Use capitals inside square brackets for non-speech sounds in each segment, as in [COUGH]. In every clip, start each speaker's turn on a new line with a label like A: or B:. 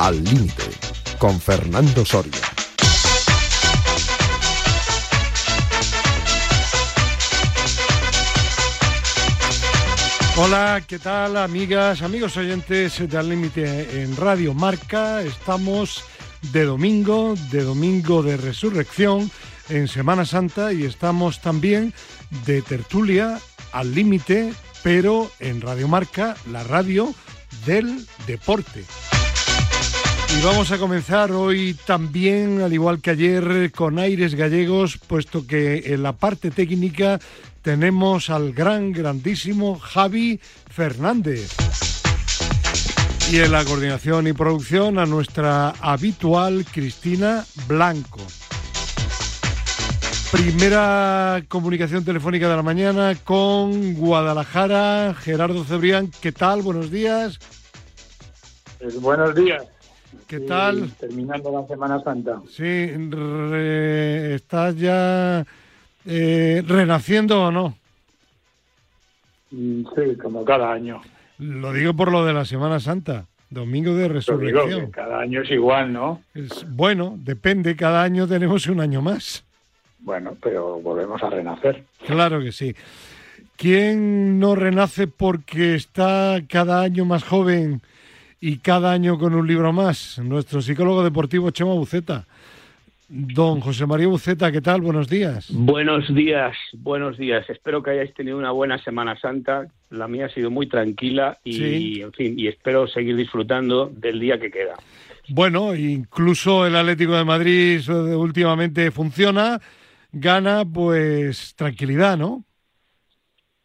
A: Al Límite, con Fernando Soria.
B: Hola, ¿qué tal amigas, amigos oyentes de Al Límite en Radio Marca? Estamos de domingo, de domingo de resurrección en Semana Santa y estamos también de tertulia al límite, pero en Radio Marca, la radio del deporte. Y vamos a comenzar hoy también, al igual que ayer, con aires gallegos, puesto que en la parte técnica tenemos al gran, grandísimo Javi Fernández. Y en la coordinación y producción a nuestra habitual Cristina Blanco. Primera comunicación telefónica de la mañana con Guadalajara. Gerardo Cebrián, ¿qué tal? Buenos días.
C: Eh, buenos días.
B: ¿Qué tal?
C: terminando la Semana Santa.
B: Sí, ¿estás ya eh, renaciendo o no?
C: Mm, sí, como cada año.
B: Lo digo por lo de la Semana Santa, domingo de resurrección.
C: cada año es igual, ¿no?
B: Es, bueno, depende, cada año tenemos un año más.
C: Bueno, pero volvemos a renacer.
B: Claro que sí. ¿Quién no renace porque está cada año más joven y cada año con un libro más? Nuestro psicólogo deportivo Chema Buceta. Don José María Buceta, ¿qué tal? Buenos días.
D: Buenos días, buenos días. Espero que hayáis tenido una buena Semana Santa. La mía ha sido muy tranquila y, en fin, y espero seguir disfrutando del día que queda.
B: Bueno, incluso el Atlético de Madrid últimamente funciona gana pues tranquilidad, ¿no?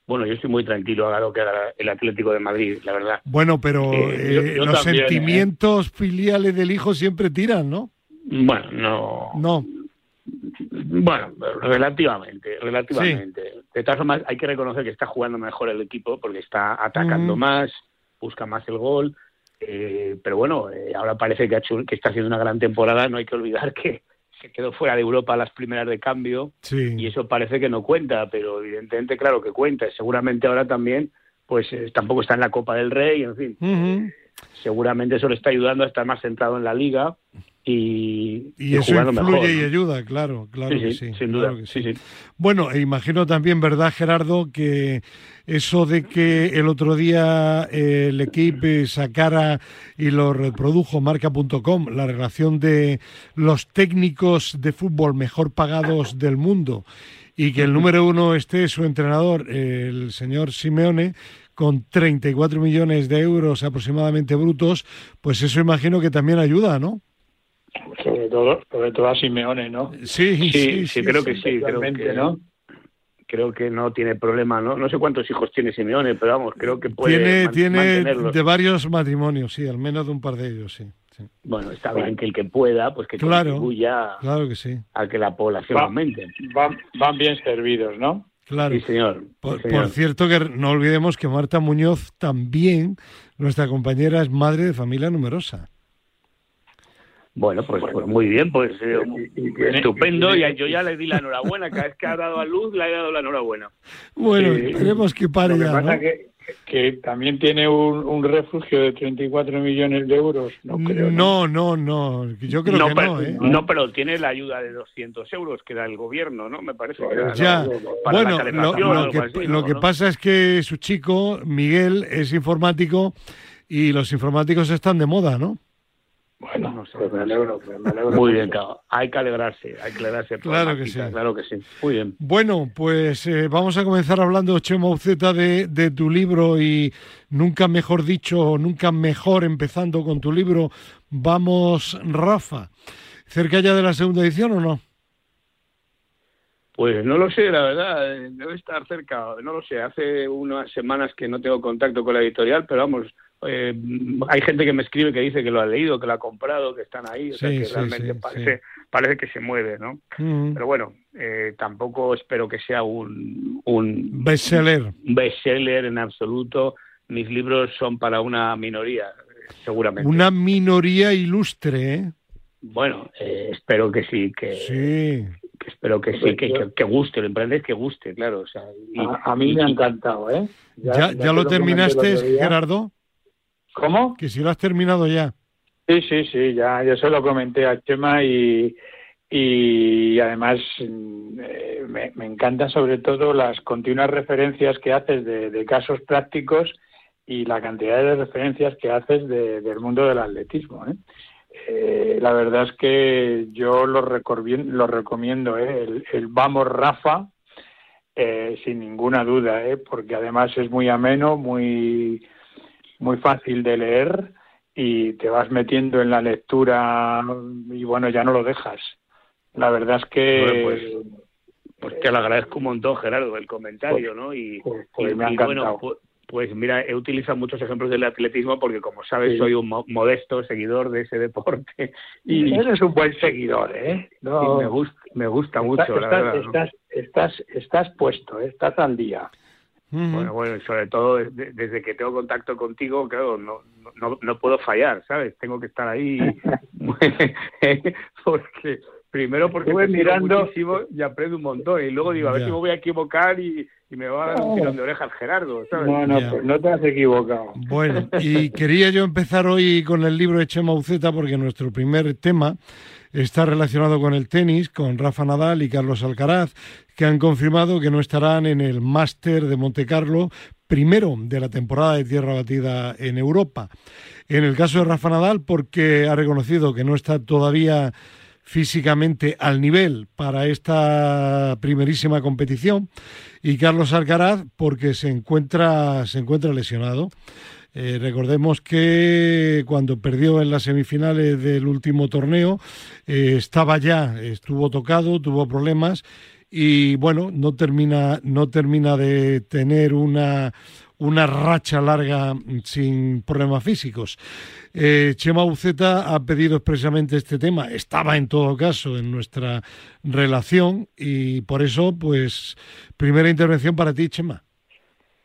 D: Bueno, yo estoy muy tranquilo a lo que haga el Atlético de Madrid, la verdad.
B: Bueno, pero eh, los sentimientos filiales del hijo siempre tiran, ¿no?
D: Bueno, no.
B: No.
D: Bueno, relativamente, relativamente. De todas formas, hay que reconocer que está jugando mejor el equipo porque está atacando más, busca más el gol. Eh, pero bueno, eh, ahora parece que, ha hecho, que está haciendo una gran temporada. No hay que olvidar que se quedó fuera de Europa las primeras de cambio y eso parece que no cuenta, pero evidentemente claro que cuenta. Seguramente ahora también, pues eh, tampoco está en la Copa del Rey, en fin. Eh, seguramente eso le está ayudando a estar más centrado en la liga y,
B: y, eso influye y ayuda, claro, claro que sí.
D: Sin duda,
B: Bueno, e imagino también, ¿verdad, Gerardo, que eso de que el otro día eh, el equipo sacara y lo reprodujo marca.com, la relación de los técnicos de fútbol mejor pagados del mundo y que el número uno esté su entrenador, el señor Simeone, con 34 millones de euros aproximadamente brutos, pues eso imagino que también ayuda, ¿no?
C: Sobre todo, sobre todo a Simeone, ¿no?
B: Sí,
D: sí, sí, creo que sí, creo que, ¿no? Creo que no tiene problema, ¿no? No sé cuántos hijos tiene Simeone, pero vamos, creo que puede
B: Tiene, tiene de varios matrimonios, sí, al menos de un par de ellos, sí.
D: Bueno, está bien que el que pueda, pues que contribuya
B: claro que sí.
D: a que la población aumente.
C: Van, van bien servidos, ¿no?
B: Claro.
D: Sí, señor.
B: Por, cierto, que no olvidemos que Marta Muñoz también, nuestra compañera, es madre de familia numerosa.
D: Bueno, pues, pues muy bien, pues eh, estupendo. Y yo ya le di la enhorabuena. Cada vez que ha dado a luz, le he dado la enhorabuena.
B: Bueno, esperemos que pare ya. ¿no?
C: que también tiene un, refugio de 34 millones de euros. No, creo,
B: no, no, no, yo creo que no. ¿eh?
D: No, pero tiene la ayuda de 200 euros que da el gobierno, ¿no? Me parece. Que
B: ya, bueno, lo, que, lo que pasa es que su chico, Miguel, es informático y los informáticos están de moda, ¿no?
C: Bueno, no sé, pues me alegro, me alegro.
D: Muy bien, claro. Hay que alegrarse, hay que alegrarse.
B: Claro que sí.
D: Claro que sí. Muy bien.
B: Bueno, pues eh, vamos a comenzar hablando, Chema Uceta, de, de tu libro y nunca mejor dicho, nunca mejor empezando con tu libro. Vamos, Rafa. ¿Cerca ya de la segunda edición o no?
D: Pues no lo sé, la verdad, debe estar cerca, no lo sé, hace unas semanas que no tengo contacto con la editorial, pero vamos, eh, hay gente que me escribe que dice que lo ha leído, que lo ha comprado, que están ahí, o sea que realmente parece, parece que se mueve, ¿no?
B: Mm.
D: Pero bueno, eh, tampoco espero que sea un, un
B: bestseller.
D: bestseller en absoluto. Mis libros son para una minoría, seguramente.
B: Una minoría ilustre, ¿eh?
D: Bueno, eh, espero que sí, que,
B: sí.
D: espero que sí, que, que, guste, lo importante es que guste, claro. O sea,
C: a, mí me ha encantado, ¿eh?
B: ¿Ya, ya, lo terminaste, Gerardo?
C: ¿Cómo?
B: Que si lo has terminado ya.
C: Sí, sí, sí, ya yo se lo comenté a Chema y, y además eh, me, me encantan sobre todo las continuas referencias que haces de, casos prácticos y la cantidad de referencias que haces del mundo del atletismo. ¿eh? Eh, la verdad es que yo lo, lo recomiendo, el, el, Vamos Rafa, sin ninguna duda, porque además es muy ameno, muy, muy fácil de leer y te vas metiendo en la lectura y bueno, ya no lo dejas. La verdad es que...
D: pues, pues que le agradezco un montón, Gerardo, el comentario,
C: pues,
D: ¿no? Y,
C: pues, pues me ha bueno,
D: pues, mira, he utilizado muchos ejemplos del atletismo porque, como sabes, soy un modesto seguidor de ese deporte. [LAUGHS]
C: Y eres un buen seguidor, ¿eh?
D: No, me gusta, me gusta mucho, la verdad.
C: Estás, estás, estás puesto, ¿eh? estás al día.
D: Bueno, bueno, sobre todo desde que tengo contacto contigo, claro, no, no, no puedo fallar, ¿sabes? Tengo que estar ahí [LAUGHS] porque primero porque
C: voy mirando
D: muchísimo y aprendo un montón y luego digo a ver si me voy a equivocar y, me va a dar un tirón de orejas Gerardo, ¿sabes?
C: No, no, pues no te has equivocado.
B: Bueno, y [LAUGHS] quería yo empezar hoy con el libro de Chema Uceta porque nuestro primer tema está relacionado con el tenis, con Rafa Nadal y Carlos Alcaraz, que han confirmado que no estarán en el Máster de Monte Carlo primero de la temporada de tierra batida en Europa. En el caso de Rafa Nadal, porque ha reconocido que no está todavía físicamente al nivel para esta primerísima competición y Carlos Alcaraz porque se encuentra se encuentra lesionado. Eh, recordemos que cuando perdió en las semifinales del último torneo eh, estaba ya, estuvo tocado, tuvo problemas y bueno, no termina, no termina de tener una, una racha larga sin problemas físicos. Eh, Chema Buceta ha pedido expresamente este tema, estaba en todo caso en nuestra relación y por eso, pues, primera intervención para ti, Chema.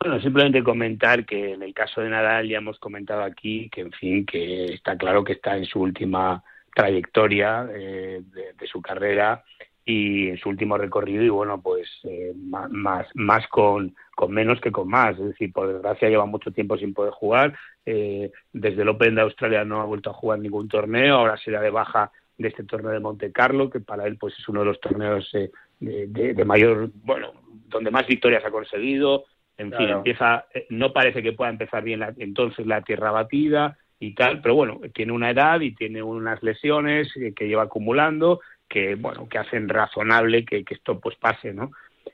D: Bueno, simplemente comentar que en el caso de Nadal ya hemos comentado aquí que, en fin, que está claro que está en su última trayectoria eh, de, su carrera y en su último recorrido y bueno, pues eh, más, con menos que con más. Es decir, por desgracia lleva mucho tiempo sin poder jugar. Eh, desde el Open de Australia no ha vuelto a jugar ningún torneo. Ahora será de baja de este torneo de Monte Carlo, que para él pues es uno de los torneos eh, de, mayor, bueno, donde más victorias ha conseguido. En fin, empieza, eh, no parece que pueda empezar bien entonces la tierra batida y tal, pero bueno, tiene una edad y tiene unas lesiones que lleva acumulando que bueno que hacen razonable que, que esto pues pase, ¿no?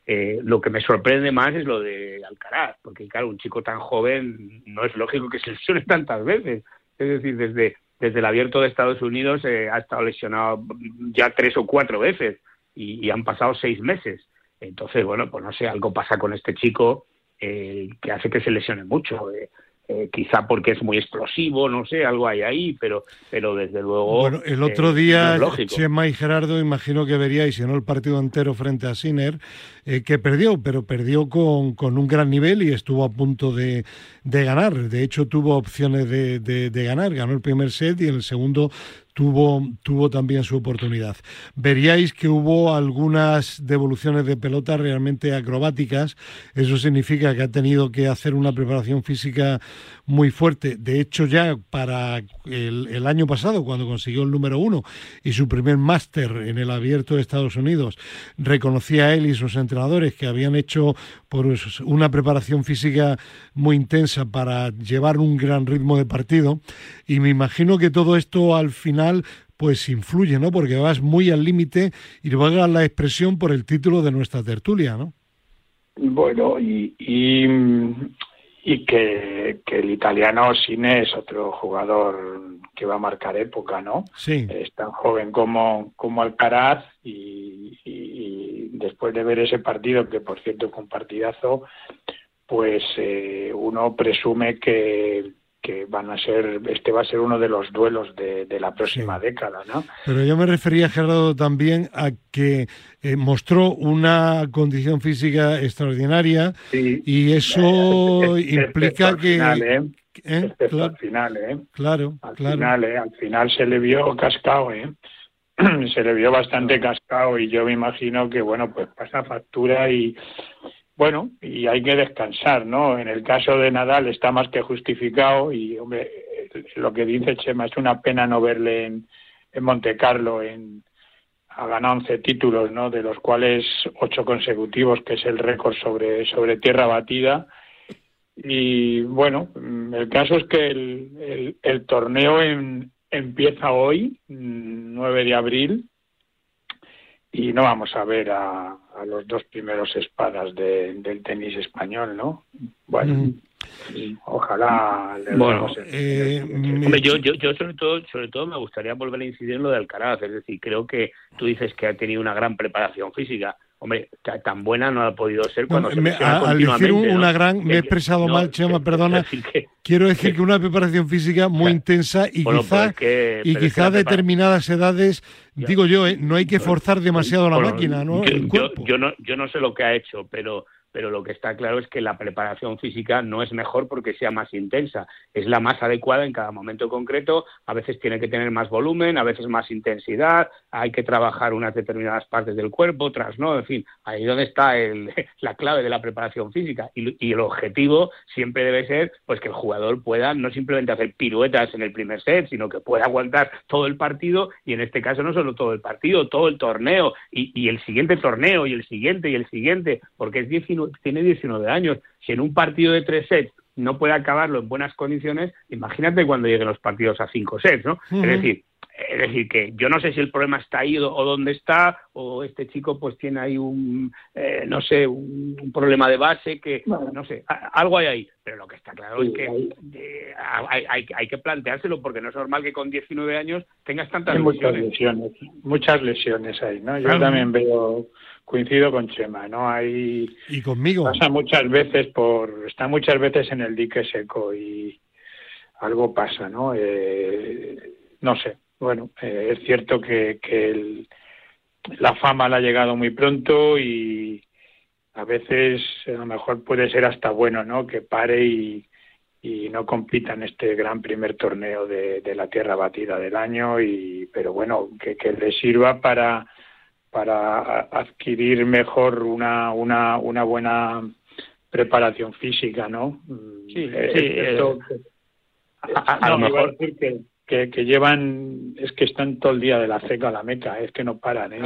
D: Eh, lo que me sorprende más es lo de Alcaraz, porque claro, un chico tan joven no es lógico que se lesione [LAUGHS] tantas veces. Es decir, desde, desde el abierto de Estados Unidos eh, ha estado lesionado ya tres o cuatro veces y, han pasado seis meses. Entonces, bueno, pues no sé, algo pasa con este chico eh, que hace que se lesione mucho. Eh, quizá porque es muy explosivo, no sé, algo hay ahí, pero, pero desde luego.
B: Bueno, el otro día, Chema y Gerardo, imagino que veríais, si no el partido entero frente a Sinner, eh, que perdió, pero perdió con, con, un gran nivel y estuvo a punto de, de ganar. De hecho, tuvo opciones de, de, de ganar. Ganó el primer set y en el segundo tuvo, tuvo también su oportunidad. Veríais que hubo algunas devoluciones de pelota realmente acrobáticas. Eso significa que ha tenido que hacer una preparación física muy fuerte. De hecho, ya para el, año pasado, cuando consiguió el número uno y su primer máster en el abierto de Estados Unidos, reconocía a él y sus entrenadores que habían hecho por una preparación física muy intensa para llevar un gran ritmo de partido. Y me imagino que todo esto al final pues influye, ¿no? Porque vas muy al límite y a dar la expresión por el título de nuestra tertulia, ¿no?
C: Bueno, y, y, que, el italiano Sine es otro jugador que va a marcar época, ¿no?
B: Sí.
C: Es tan joven como, como Alcaraz y, y, después de ver ese partido, que por cierto fue un partidazo, pues eh, uno presume que que van a ser, este va a ser uno de los duelos de, la próxima década, ¿no?
B: Pero yo me refería, Gerardo, también a que eh, mostró una condición física extraordinaria y eso implica que...
C: ¿eh? ¿eh? al final, ¿eh?
B: Claro,
C: al
B: claro.
C: Final, ¿eh? Al final se le vio cascado, ¿eh? [CLEARS THROAT] se le vio bastante cascado y yo me imagino que, bueno, pues pasa factura y bueno, y hay que descansar, ¿no? En el caso de Nadal está más que justificado y, hombre, lo que dice Chema es una pena no verle en, en Monte Carlo, en, ha ganado 11 títulos, ¿no? De los cuales ocho consecutivos, que es el récord sobre, sobre tierra batida. Y bueno, el caso es que el, el, torneo empieza hoy, 9 de abril, y no vamos a ver a, a los dos primeros espadas del tenis español, ¿no? Bueno, ojalá.
D: bueno, eh, yo, yo, yo sobre todo, sobre todo me gustaría volver a incidir en lo de Alcaraz, es decir, creo que tú dices que ha tenido una gran preparación física. Hombre, tan buena no ha podido ser cuando se
B: Al decir una gran, me he expresado mal, Chema, [LAUGHS] perdona. quiero decir que una preparación física muy intensa y quizá, y quizá a determinadas edades, digo yo, eh, no hay que forzar demasiado la máquina, ¿no?
D: yo, no, yo no sé lo que ha hecho, pero pero lo que está claro es que la preparación física no es mejor porque sea más intensa, es la más adecuada en cada momento concreto, a veces tiene que tener más volumen, a veces más intensidad, hay que trabajar unas determinadas partes del cuerpo, otras no, en fin, ahí donde está el, [LAUGHS] la clave de la preparación física. Y, y, el objetivo siempre debe ser pues que el jugador pueda no simplemente hacer piruetas en el primer set, sino que pueda aguantar todo el partido. Y en este caso no solo todo el partido, todo el torneo. Y, y el siguiente torneo y el siguiente y el siguiente, porque es 19 tiene 19 años. Si en un partido de tres sets no puede acabarlo en buenas condiciones, imagínate cuando lleguen los partidos a cinco sets, ¿no? Es decir, es decir, que yo no sé si el problema está ahí o, dónde está, o este chico pues tiene ahí un, eh, no sé, un, problema de base que, no sé, algo hay ahí. Pero lo que está claro es que eh, hay, hay, que planteárselo porque no es normal que con 19 años tengas tantas
C: muchas lesiones. Muchas lesiones ahí, ¿no? Yo también veo coincido con Chema, ¿no? Hay
B: y conmigo
C: pasa muchas veces por está muchas veces en el dique seco y algo pasa, ¿no? Eh, no sé. Bueno, eh, es cierto que, que la fama le ha llegado muy pronto y a veces a lo mejor puede ser hasta bueno, ¿no? Que pare y, y no compita en este gran primer torneo de, de la tierra batida del año y pero bueno que, que le sirva para para adquirir mejor una, una, una buena preparación física, ¿no?
D: Sí, eh. Eh,
C: a, lo mejor decir que, que, que, llevan, es que están todo el día de la ceca a la meca, es que no paran. ¿eh?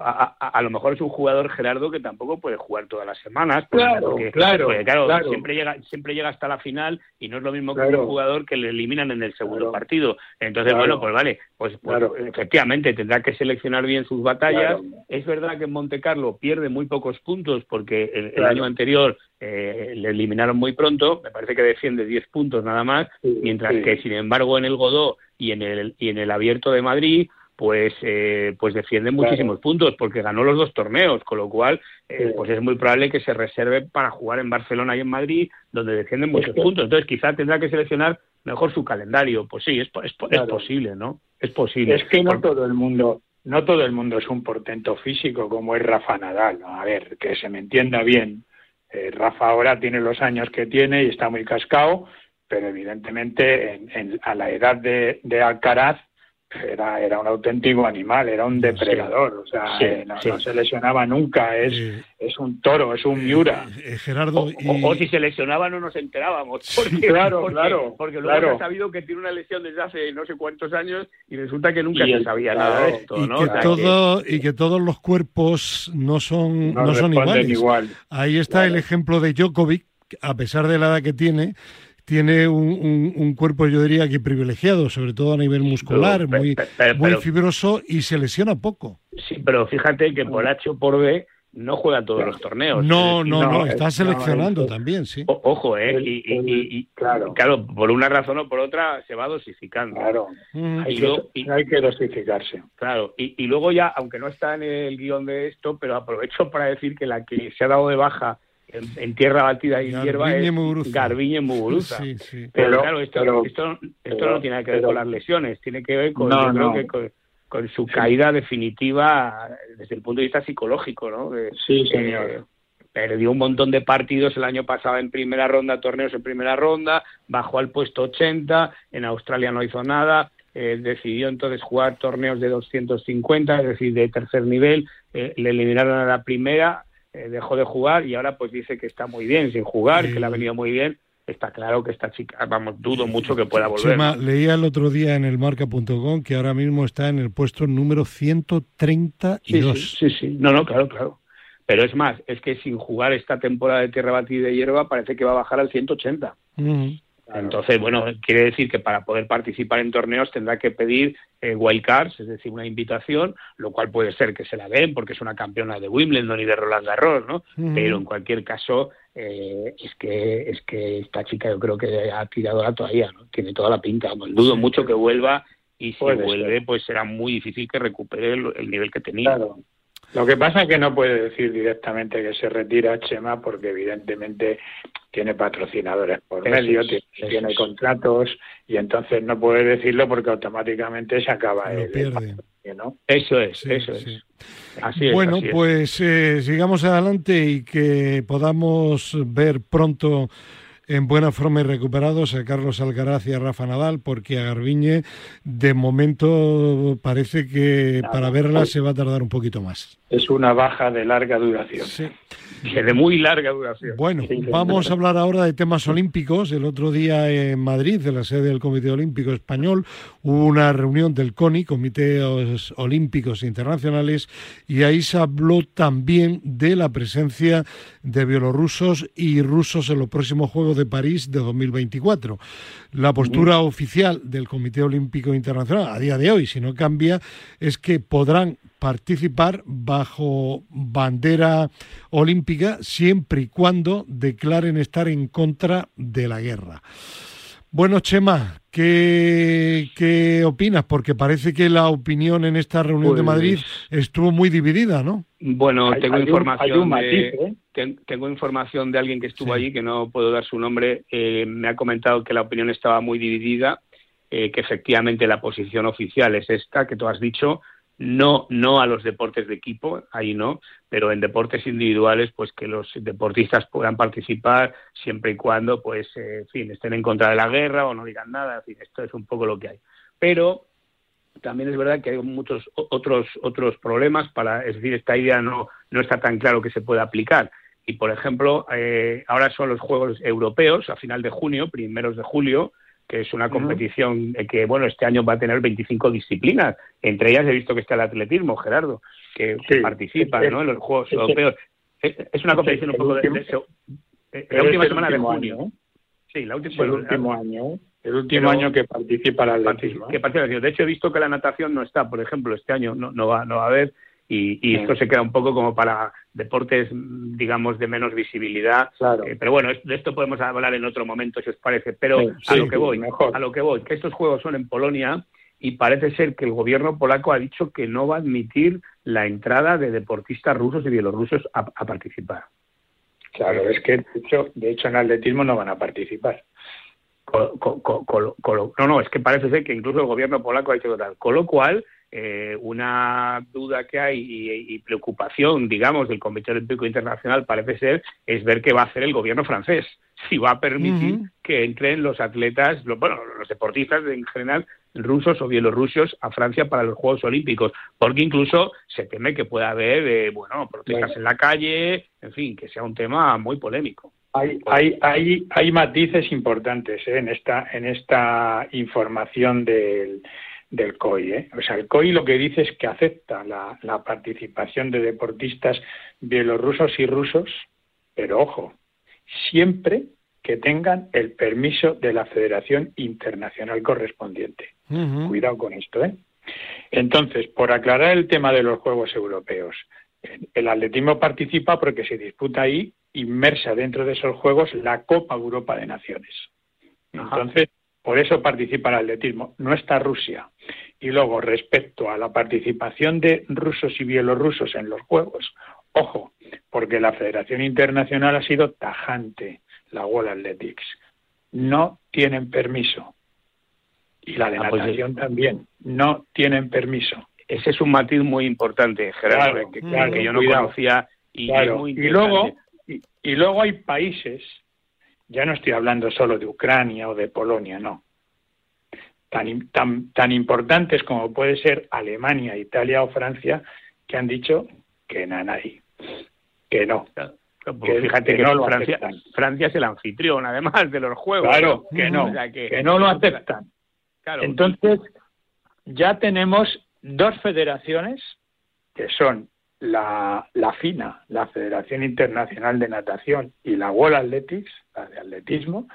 D: a, a, lo mejor es un jugador, Gerardo, que tampoco puede jugar todas las semanas.
C: claro, claro, claro,
D: Siempre, llega, siempre llega hasta la final y no es lo mismo que un jugador que le eliminan en el segundo partido. Entonces, bueno, pues vale, pues, pues efectivamente tendrá que seleccionar bien sus batallas. Es verdad que en Monte Carlo pierde muy pocos puntos porque el, año anterior eh, le eliminaron muy pronto, me parece que defiende 10 puntos nada más, mientras que sin embargo en el Godó y en el, y en el Abierto de Madrid pues eh, pues defiende muchísimos puntos porque ganó los dos torneos con lo cual eh, pues es muy probable que se reserve para jugar en Barcelona y en Madrid donde defienden muchos puntos. Entonces quizá tendrá que seleccionar mejor su calendario. Pues sí es, es, posible no es posible.
C: Es que no todo el mundo no todo el mundo es un portento físico como es Rafa Nadal a ver que se me entienda bien eh, Rafa ahora tiene los años que tiene y está muy cascado, pero evidentemente en, a la edad de, de Alcaraz era, era un auténtico animal, era un depredador, o sea, eh, no, se lesionaba nunca, es, es un toro, es un miura.
B: Eh, eh, Gerardo,
D: o, si se lesionaba no nos enterábamos, porque,
C: claro, claro,
D: porque luego se ha sabido que tiene una lesión desde hace no sé cuántos años y resulta que nunca se sabía nada de esto,
B: y Que todo, Y que todos los cuerpos no son, no, son iguales.
C: Igual.
B: Ahí está el ejemplo de Djokovic, a pesar de la edad que tiene, tiene un, un, cuerpo, yo diría que privilegiado, sobre todo a nivel muscular, muy, muy fibroso y se lesiona poco.
D: Sí, pero fíjate que por H o por B no juega todos los torneos.
B: No, no, no, está seleccionando también, sí.
D: ojo, ¿eh? Y, y, claro. claro, por una razón o por otra se va dosificando.
C: Claro, hay, que, hay que dosificarse.
D: Claro, y, luego ya, aunque no está en el guion de esto, pero aprovecho para decir que la que se ha dado de baja en, tierra batida y hierba es Garbiñe Muguruza. Pero, claro, esto, esto, esto no tiene que ver con las lesiones, tiene que ver con, con, su caída definitiva desde el punto de vista psicológico, ¿no?
C: sí, señor.
D: perdió un montón de partidos el año pasado en primera ronda, torneos en primera ronda, bajó al puesto 80, en Australia no hizo nada, eh, decidió entonces jugar torneos de 250, es decir, de tercer nivel, eh, le eliminaron a la primera, eh, dejó de jugar y ahora pues dice que está muy bien sin jugar, que le ha venido muy bien. Está claro que esta chica, vamos, dudo mucho que pueda volver.
B: leía el otro día en el marca.com que ahora mismo está en el puesto número 132.
D: Sí, sí, sí, No, no, claro, claro. Pero es más, es que sin jugar esta temporada de tierra batida y hierba parece que va a bajar al 180. Entonces, bueno, quiere decir que para poder participar en torneos tendrá que pedir eh, wildcards, es decir, una invitación, lo cual puede ser que se la den porque es una campeona de Wimbledon y de Roland Garros, ¿no? Pero en cualquier caso, eh, es que es que esta chica yo creo que ha tirado la toalla, ¿no? Tiene toda la pinta. dudo mucho que vuelva y si vuelve, pues será muy difícil que recupere el, nivel que tenía.
C: Claro. Lo que pasa es que no puede decir directamente que se retira Chema porque evidentemente tiene patrocinadores por medio, tiene, contratos y entonces no puede decirlo porque automáticamente se acaba
B: el, pierde.
D: Eso es, eso es.
B: Así bueno, pues eh, sigamos adelante y que podamos ver pronto en buena forma y recuperados a Carlos Alcaraz y a Rafa Nadal, porque a Garbiñe de momento parece que para verla se va a tardar un poquito más.
C: Es una baja de larga duración.
B: Sí
D: de muy larga duración.
B: Bueno, vamos a hablar ahora de temas olímpicos. El otro día en Madrid, en la sede del Comité Olímpico Español, hubo una reunión del CONI, Comités Olímpicos Internacionales, y ahí se habló también de la presencia de bielorrusos y rusos en los próximos Juegos de París de 2024. La postura oficial del Comité Olímpico Internacional a día de hoy, si no cambia, es que podrán participar bajo bandera olímpica siempre y cuando declaren estar en contra de la guerra. Bueno, Chema, ¿qué, qué opinas? Porque parece que la opinión en esta reunión de Madrid pues estuvo muy dividida, ¿no?
D: Bueno, tengo información de, ¿eh? tengo información de alguien que estuvo allí, que no puedo dar su nombre, eh, me ha comentado que la opinión estaba muy dividida, eh, que efectivamente la posición oficial es esta que tú has dicho, no, no a los deportes de equipo, ahí no, pero en deportes individuales, pues que los deportistas puedan participar siempre y cuando, pues, eh, fin, estén en contra de la guerra o no digan nada, en fin, esto es un poco lo que hay. Pero también es verdad que hay muchos otros otros problemas para, es decir, esta idea no, no está tan claro que se pueda aplicar. Y, por ejemplo, eh, ahora son los Juegos Europeos a final de junio, primeros de julio, que es una competición que, bueno, este año va a tener 25 disciplinas. Entre ellas he visto que está el atletismo, Gerardo, que, participa ¿no? en los Juegos Europeos. Es, una competición un poco de,
C: eh, La última semana de junio. Sí, la última, el último año. El último año que participa el atletismo.
D: Que participa, de hecho, he visto que la natación no está, por ejemplo, este año no, no, va, no va a haber y, esto se queda un poco como para deportes, digamos, de menos visibilidad. Eh, pero bueno, de esto podemos hablar en otro momento, si os parece. Pero a lo que voy, a lo que voy, que estos juegos son en Polonia y parece ser que el gobierno polaco ha dicho que no va a admitir la entrada de deportistas rusos y bielorrusos a, participar.
C: Claro, es que de hecho, de hecho en atletismo no van a participar.
D: no, no, es que parece ser que incluso el gobierno polaco ha dicho tal. Con lo cual, eh, una duda que hay y, preocupación, digamos, del Comité Olímpico Internacional parece ser es ver qué va a hacer el gobierno francés, si va a permitir que entren los atletas, bueno, los deportistas en general, rusos o bielorrusos a Francia para los Juegos Olímpicos, porque incluso se teme que pueda haber, eh, bueno, protestas en la calle, en fin, que sea un tema muy polémico.
C: Hay, hay, hay, hay matices importantes ¿eh? en esta en esta información del del COI. ¿eh? O sea, el COI lo que dice es que acepta la, participación de deportistas bielorrusos y rusos, pero ojo, siempre que tengan el permiso de la Federación Internacional correspondiente. Cuidado con esto, ¿eh? Entonces, por aclarar el tema de los Juegos Europeos, el atletismo participa porque se disputa ahí, inmersa dentro de esos Juegos, la Copa Europa de Naciones. Entonces, por eso participa el atletismo. No está Rusia. Y luego, respecto a la participación de rusos y bielorrusos en los Juegos, ojo, porque la Federación Internacional ha sido tajante, la World Athletics. No tienen permiso. Y la de ah, pues también. No tienen permiso.
D: Ese es un matiz muy importante, Gerardo, que, yo no conocía. Y,
C: y luego, y luego hay países ya no estoy hablando solo de Ucrania o de Polonia, no. Tan, tan, tan importantes como puede ser Alemania, Italia o Francia, que han dicho que hay. que no.
D: Pues fíjate que, no Francia, Francia, es el anfitrión, además de los juegos.
C: Claro, que no, que, no lo aceptan. Entonces, ya tenemos dos federaciones que son la, la FINA, la Federación Internacional de Natación, y la World Athletics, la de atletismo,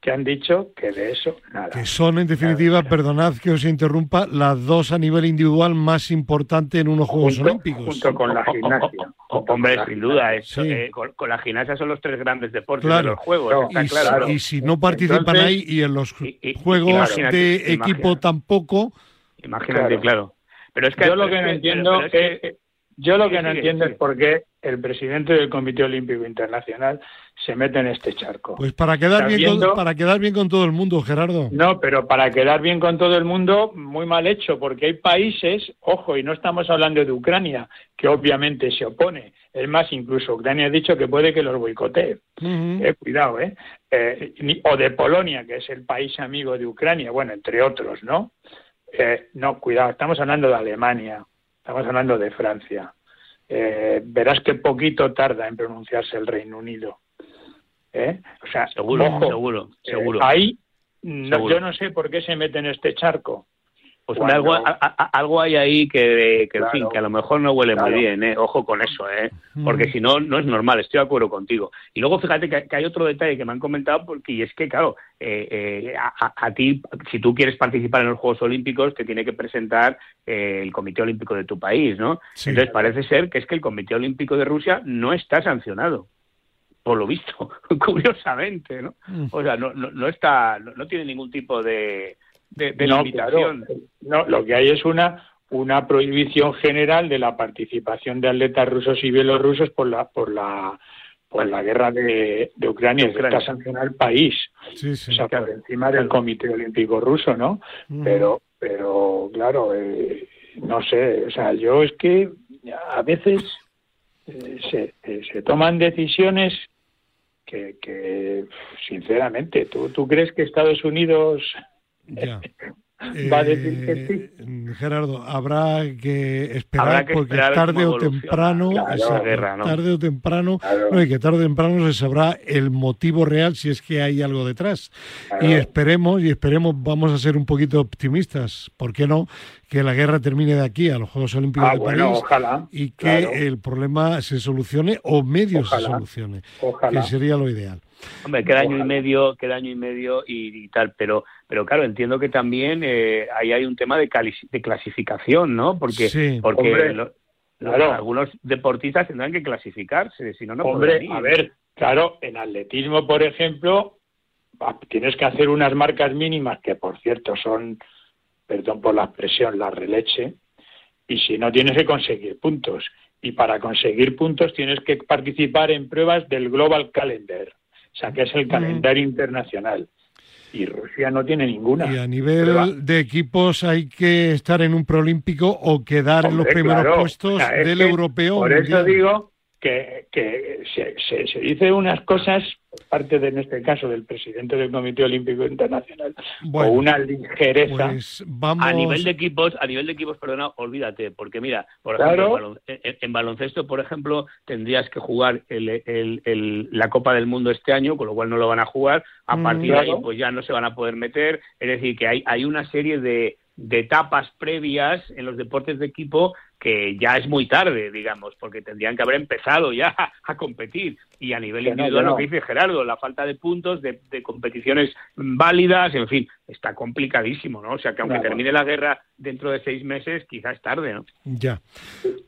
C: que han dicho que de eso nada.
B: Que son, en definitiva, perdonad que os interrumpa, las dos a nivel individual más importantes en unos Juegos Olímpicos.
C: Junto con la gimnasia. [LAUGHS]
D: hombre, sin duda, eh, con, la gimnasia son los tres grandes deportes de los Juegos.
B: y, claro. y, si no participan ahí y en los Juegos de equipo tampoco...
D: Imagínate, claro.
C: Pero es que yo lo que no entiendo es, yo lo que no entiendo es por qué el presidente del Comité Olímpico Internacional se mete en este charco.
B: Pues para quedar, bien con, para quedar bien con todo el mundo, Gerardo.
C: No, pero para quedar bien con todo el mundo, muy mal hecho, porque hay países, ojo, y no estamos hablando de Ucrania, que obviamente se opone. Es más, incluso Ucrania ha dicho que puede que los boicotee. eh, cuidado, ¿eh? ¿eh? O de Polonia, que es el país amigo de Ucrania, bueno, entre otros, ¿no? Eh, no, cuidado, estamos hablando de Alemania, Estamos hablando de Francia. Eh, verás que poquito tarda en pronunciarse el Reino Unido. ¿Eh? O sea,
D: seguro, seguro, seguro.
C: Eh, ahí yo no sé por qué se mete en este charco.
D: Pues algo, algo hay ahí que, que, fin, que a lo mejor no huele muy bien, ¿eh? ojo con eso, ¿eh? porque si no, no es normal, estoy de acuerdo contigo. Y luego fíjate que, hay otro detalle que me han comentado, porque y es que, claro, eh, eh, a, ti, si tú quieres participar en los Juegos Olímpicos, te tiene que presentar el Comité Olímpico de tu país, ¿no? Entonces parece ser que es que el Comité Olímpico de Rusia no está sancionado por lo visto, [LAUGHS] curiosamente, ¿no? Mm. O sea, no, no, no está, no tiene ningún tipo de, de, no,
C: no, lo que hay es una una prohibición general de la participación de atletas rusos y bielorrusos por la por la por la guerra de, Ucrania, es está sancionado el país, o sea, por encima del Comité Olímpico Ruso, ¿no? Pero, pero claro, eh, no sé, o sea, yo es que a veces eh, se, eh, se toman decisiones que, que sinceramente, ¿tú, ¿tú crees que Estados Unidos
B: ya. [LAUGHS] Va a decir que sí. Eh, Gerardo, habrá que esperar porque tarde o temprano, tarde o temprano, no, y que tarde o temprano se sabrá el motivo real si es que hay algo detrás. Y esperemos, y esperemos, vamos a ser un poquito optimistas, ¿por qué no? Que la guerra termine de aquí a los Juegos Olímpicos
C: ah,
B: de París
C: ojalá,
B: y que el problema se solucione o medio se solucione, que sería lo ideal.
D: Hombre, queda año y medio, queda año y medio y, tal, pero, pero claro, entiendo que también eh, ahí hay un tema de, de clasificación, ¿no? Porque, porque algunos deportistas tendrán que clasificarse, si no, no
C: Hombre, a ver, claro, en atletismo, por ejemplo, tienes que hacer unas marcas mínimas que, por cierto, son, perdón por la expresión, la releche, y si no tienes que conseguir puntos. Y para conseguir puntos tienes que participar en pruebas del Global Calendar o sea, que es el calendario internacional. Y Rusia no tiene ninguna.
B: Y a nivel de equipos hay que estar en un proolímpico o quedar en los primeros puestos del europeo.
C: Por eso digo que, que se, se, dice unas cosas, parte de en este caso del presidente del Comité Olímpico Internacional, o una ligereza.
B: Pues vamos...
D: A nivel de equipos, a nivel de equipos, perdona, olvídate, porque mira, por ejemplo, en, baloncesto, por ejemplo, tendrías que jugar el, el, la Copa del Mundo este año, con lo cual no lo van a jugar. A mm, partir de ahí, pues ya no se van a poder meter. Es decir, que hay, hay una serie de, de etapas previas en los deportes de equipo que ya es muy tarde, digamos, porque tendrían que haber empezado ya [LAUGHS] a competir. Y a nivel individual, lo que dice Gerardo, la falta de puntos, de, competiciones válidas, en fin, está complicadísimo, ¿no? O sea, que aunque termine la guerra dentro de seis meses, quizás tarde, ¿no?
B: Ya.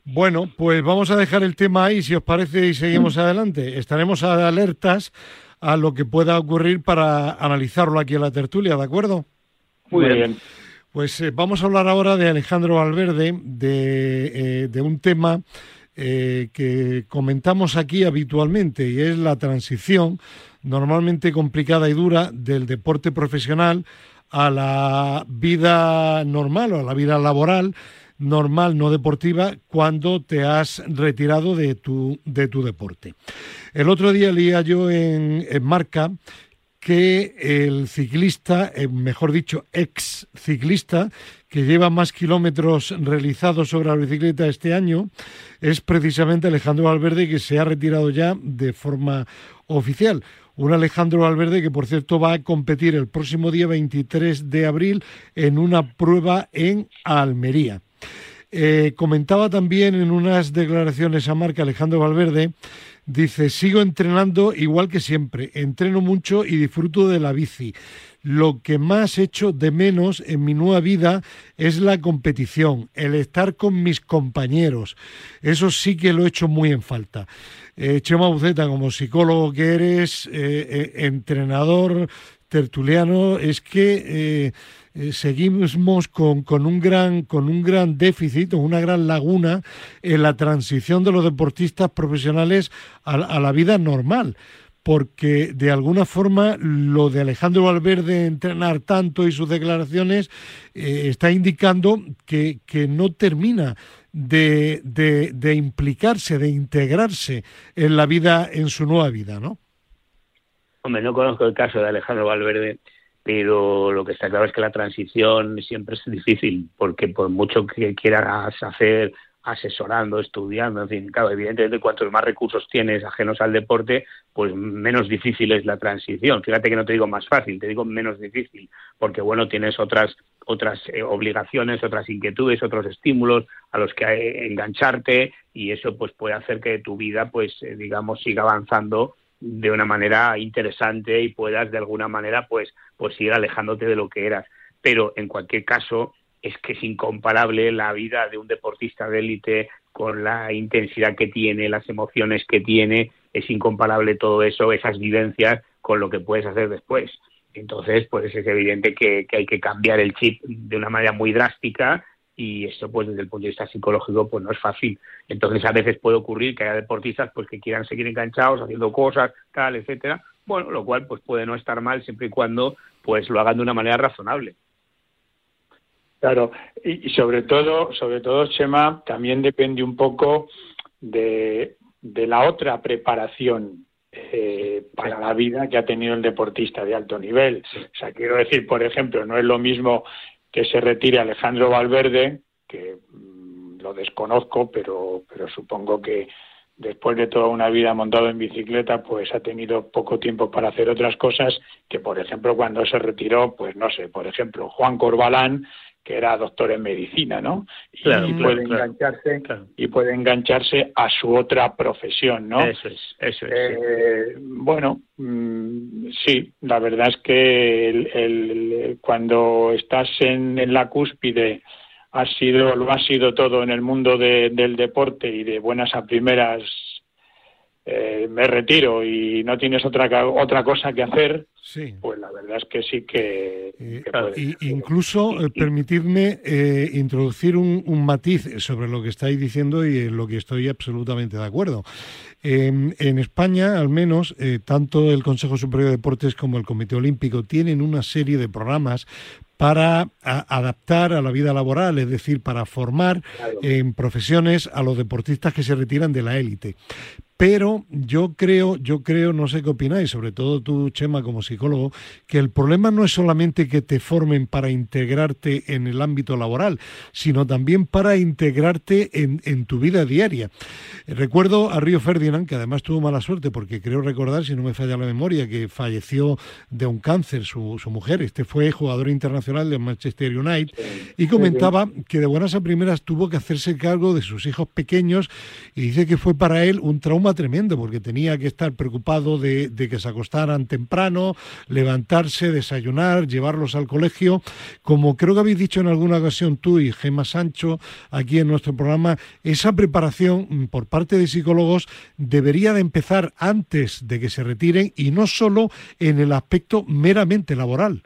B: Bueno, pues vamos a dejar el tema ahí, si os parece, y seguimos adelante. Estaremos alertas a lo que pueda ocurrir para analizarlo aquí en la tertulia, ¿de acuerdo?
C: Muy bien.
B: Pues eh, vamos a hablar ahora de Alejandro Valverde, de, eh, un tema eh, que comentamos aquí habitualmente y es la transición normalmente complicada y dura del deporte profesional a la vida normal o a la vida laboral normal, no deportiva, cuando te has retirado de tu, de tu deporte. El otro día leía yo en, en Marca que el ciclista, eh, mejor dicho, ex ciclista, que lleva más kilómetros realizados sobre la bicicleta este año, es precisamente Alejandro Valverde, que se ha retirado ya de forma oficial. Un Alejandro Valverde que, por cierto, va a competir el próximo día 23 de abril en una prueba en Almería. Eh, comentaba también en unas declaraciones a marca Alejandro Valverde, dice, sigo entrenando igual que siempre, entreno mucho y disfruto de la bici. Lo que más echo de menos en mi nueva vida es la competición, el estar con mis compañeros. Eso sí que lo he hecho muy en falta. Eh, Chema Buceta, como psicólogo que eres, eh, entrenador, tertuliano, es que eh, seguimos con, con, un gran, con un gran déficit, una gran laguna en la transición de los deportistas profesionales a, la vida normal porque de alguna forma lo de Alejandro Valverde entrenar tanto y sus declaraciones eh, está indicando que, que no termina de, de, de, implicarse, de integrarse en la vida, en su nueva vida, ¿no?
D: Hombre, no conozco el caso de Alejandro Valverde, pero lo que está claro es que la transición siempre es difícil, porque por mucho que quieras hacer asesorando, estudiando, en fin, claro, evidentemente cuantos más recursos tienes ajenos al deporte, pues menos difícil es la transición. Fíjate que no te digo más fácil, te digo menos difícil, porque bueno, tienes otras otras eh, obligaciones, otras inquietudes, otros estímulos a los que eh, engancharte y eso pues puede hacer que tu vida pues eh, digamos siga avanzando de una manera interesante y puedas de alguna manera pues pues ir alejándote de lo que eras. Pero en cualquier caso es que es incomparable la vida de un deportista de élite con la intensidad que tiene las emociones que tiene. Es incomparable todo eso esas vivencias con lo que puedes hacer después. Entonces pues es evidente que, que hay que cambiar el chip de una manera muy drástica y esto pues desde el punto de vista psicológico pues no es fácil. Entonces a veces puede ocurrir que haya deportistas pues que quieran seguir enganchados haciendo cosas tal etcétera. Bueno lo cual pues puede no estar mal siempre y cuando pues lo hagan de una manera razonable.
C: Claro. Y, sobre todo sobre todo Chema también depende un poco de, de la otra preparación eh, para la vida que ha tenido el deportista de alto nivel. O sea, quiero decir, por ejemplo, no es lo mismo que se retire Alejandro Valverde, que mm, lo desconozco, pero, pero supongo que después de toda una vida montado en bicicleta, pues ha tenido poco tiempo para hacer otras cosas que, por ejemplo, cuando se retiró, pues no sé, por ejemplo, Juan Corbalán, que era doctor en medicina, ¿no? Y, puede engancharse y puede engancharse a su otra profesión, ¿no?
D: Eso es, eso es.
C: Eh, bueno, mm, sí, la verdad es que el, cuando estás en, en, la cúspide ha sido lo ha sido todo en el mundo del deporte y de buenas a primeras eh, me retiro y no tienes otra otra cosa que hacer, pues la verdad es que sí que...
B: Eh, incluso eh, permitirme introducir un, matiz sobre lo que estáis diciendo y en lo que estoy absolutamente de acuerdo. en España, al menos, tanto el Consejo Superior de Deportes como el Comité Olímpico tienen una serie de programas para adaptar a la vida laboral, es decir, para formar en profesiones a los deportistas que se retiran de la élite. Pero yo creo, yo creo, no sé qué opináis, sobre todo tú, Chema, como psicólogo, que el problema no es solamente que te formen para integrarte en el ámbito laboral, sino también para integrarte en, en tu vida diaria. Recuerdo a Río Ferdinand, que además tuvo mala suerte, porque creo recordar, si no me falla la memoria, que falleció de un cáncer su, su mujer. Este fue jugador internacional de Manchester United y comentaba que de buenas a primeras tuvo que hacerse cargo de sus hijos pequeños y dice que fue para él un trauma tremendo porque tenía que estar preocupado de, que se acostaran temprano, levantarse, desayunar, llevarlos al colegio. Como creo que habéis dicho en alguna ocasión tú y Gemma Sancho aquí en nuestro programa, esa preparación mm, por parte de psicólogos debería de empezar antes de que se retiren y no solo en el aspecto meramente laboral.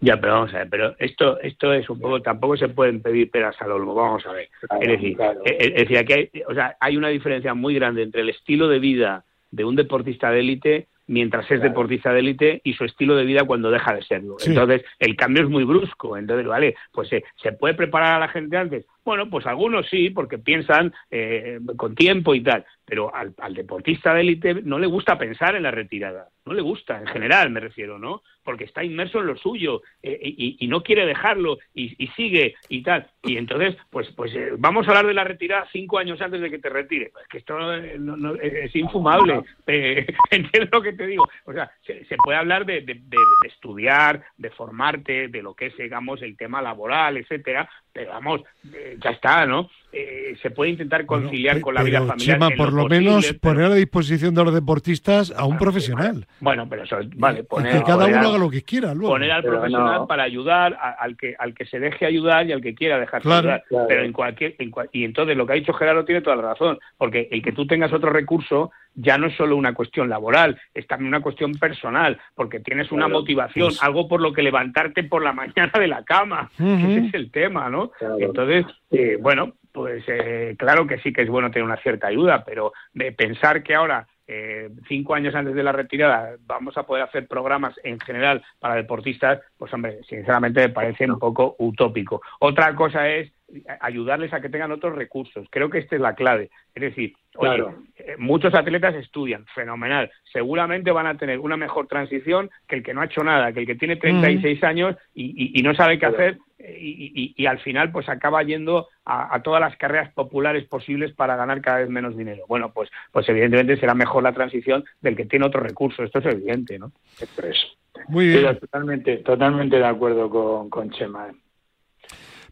D: Ya, pero vamos a ver, pero esto esto es un poco, tampoco se pueden pedir peras al olmo, vamos a ver. es decir, eh, es, decir aquí hay, o sea, hay una diferencia muy grande entre el estilo de vida de un deportista de élite mientras es deportista de élite y su estilo de vida cuando deja de serlo. Entonces, el cambio es muy brusco. Entonces, vale, pues eh, ¿se puede preparar a la gente antes? Bueno, pues algunos sí, porque piensan eh, con tiempo y tal, pero al, al deportista de élite no le gusta pensar en la retirada, no le gusta, en general me refiero, ¿no? Porque está inmerso en lo suyo eh, y, y, no quiere dejarlo y, y, sigue y tal. Y entonces, pues, pues eh, vamos a hablar de la retirada cinco años antes de que te retire. Es que esto no, no, es infumable. [LAUGHS] Eh, ¿Entiendes lo que te digo? O sea, se, puede hablar de, de, estudiar, de formarte, de lo que es, digamos, el tema laboral, etcétera, pero vamos, eh, ya está, ¿no? Eh, se puede intentar conciliar
B: bueno,
D: con la vida familiar.
B: Chema, por lo, lo posible, menos pero... poner a disposición de los deportistas a un
D: ah,
B: profesional.
D: Bueno, pero eso, vale, poner,
B: que cada uno haga lo que quiera. Luego.
D: Poner al pero profesional no. para ayudar a, al que al que se deje ayudar y al que quiera dejarse
B: claro,
D: ayudar.
B: Claro.
D: Pero en cualquier, en cual, y entonces lo que ha dicho Gerardo tiene toda la razón, porque el que tú tengas otro recurso ya no es solo una cuestión laboral, es también una cuestión personal, porque tienes una claro, motivación, pues... algo por lo que levantarte por la [LAUGHS] mañana de la cama, uh -huh. ese es el tema, ¿no? Claro. Entonces, eh, bueno, pues eh, claro que sí que es bueno tener una cierta ayuda, pero de pensar que ahora eh, cinco años antes de la retirada vamos a poder hacer programas en general para deportistas, pues hombre, sinceramente me parece un poco utópico. Otra cosa es ayudarles a que tengan otros recursos. Creo que esta es la clave. Es decir. Oye, eh, muchos atletas estudian, fenomenal. Seguramente van a tener una mejor transición que el que no ha hecho nada, que el que tiene 36 mm. años y, y, y, no sabe qué hacer y, y, al final pues acaba yendo a, a, todas las carreras populares posibles para ganar cada vez menos dinero. Bueno, pues, pues evidentemente será mejor la transición del que tiene otros recursos. Esto es evidente, ¿no?
C: Eso. Muy bien. Totalmente, totalmente de acuerdo con, con Chema.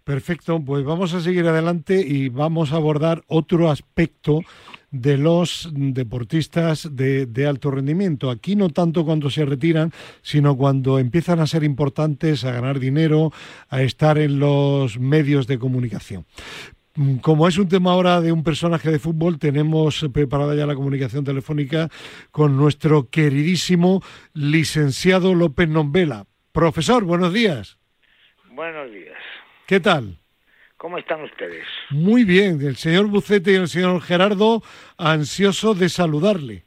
B: Perfecto, pues vamos a seguir adelante y vamos a abordar otro aspecto de los deportistas de, de, alto rendimiento. Aquí no tanto cuando se retiran, sino cuando empiezan a ser importantes, a ganar dinero, a estar en los medios de comunicación. Como es un tema ahora de un personaje de fútbol, tenemos preparada ya la comunicación telefónica con nuestro queridísimo licenciado López Nombela. Profesor, buenos días.
E: Buenos días.
B: ¿Qué tal?
E: ¿Cómo están ustedes?
B: Muy bien, el señor Bucete y el señor Gerardo ansioso de saludarle.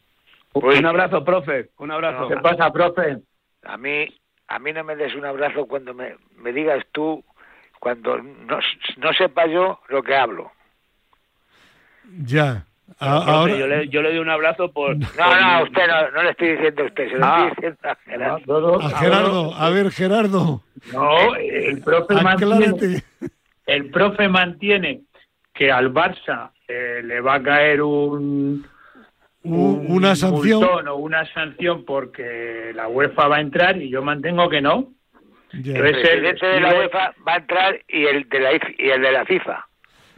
D: Pues, un abrazo, profe, un abrazo.
C: No, ¿Qué pasa, profe?
E: A mí, a mí no me des un abrazo cuando me, me digas tú, cuando no, no sepa yo lo que hablo.
B: Ya.
D: A, ahora... yo, le, yo le doy un abrazo por...
E: No, no, usted no, no le estoy diciendo a usted, se lo ah. estoy diciendo a Gerardo.
B: A Gerardo, a ver, Gerardo.
C: No, el profe mantiene, el profe mantiene que al Barça eh, le va a caer un,
B: un una sanción
C: o una sanción porque la UEFA va a entrar y yo mantengo que no.
E: Yeah. El presidente de la UEFA va a entrar y el de la, y el de la FIFA.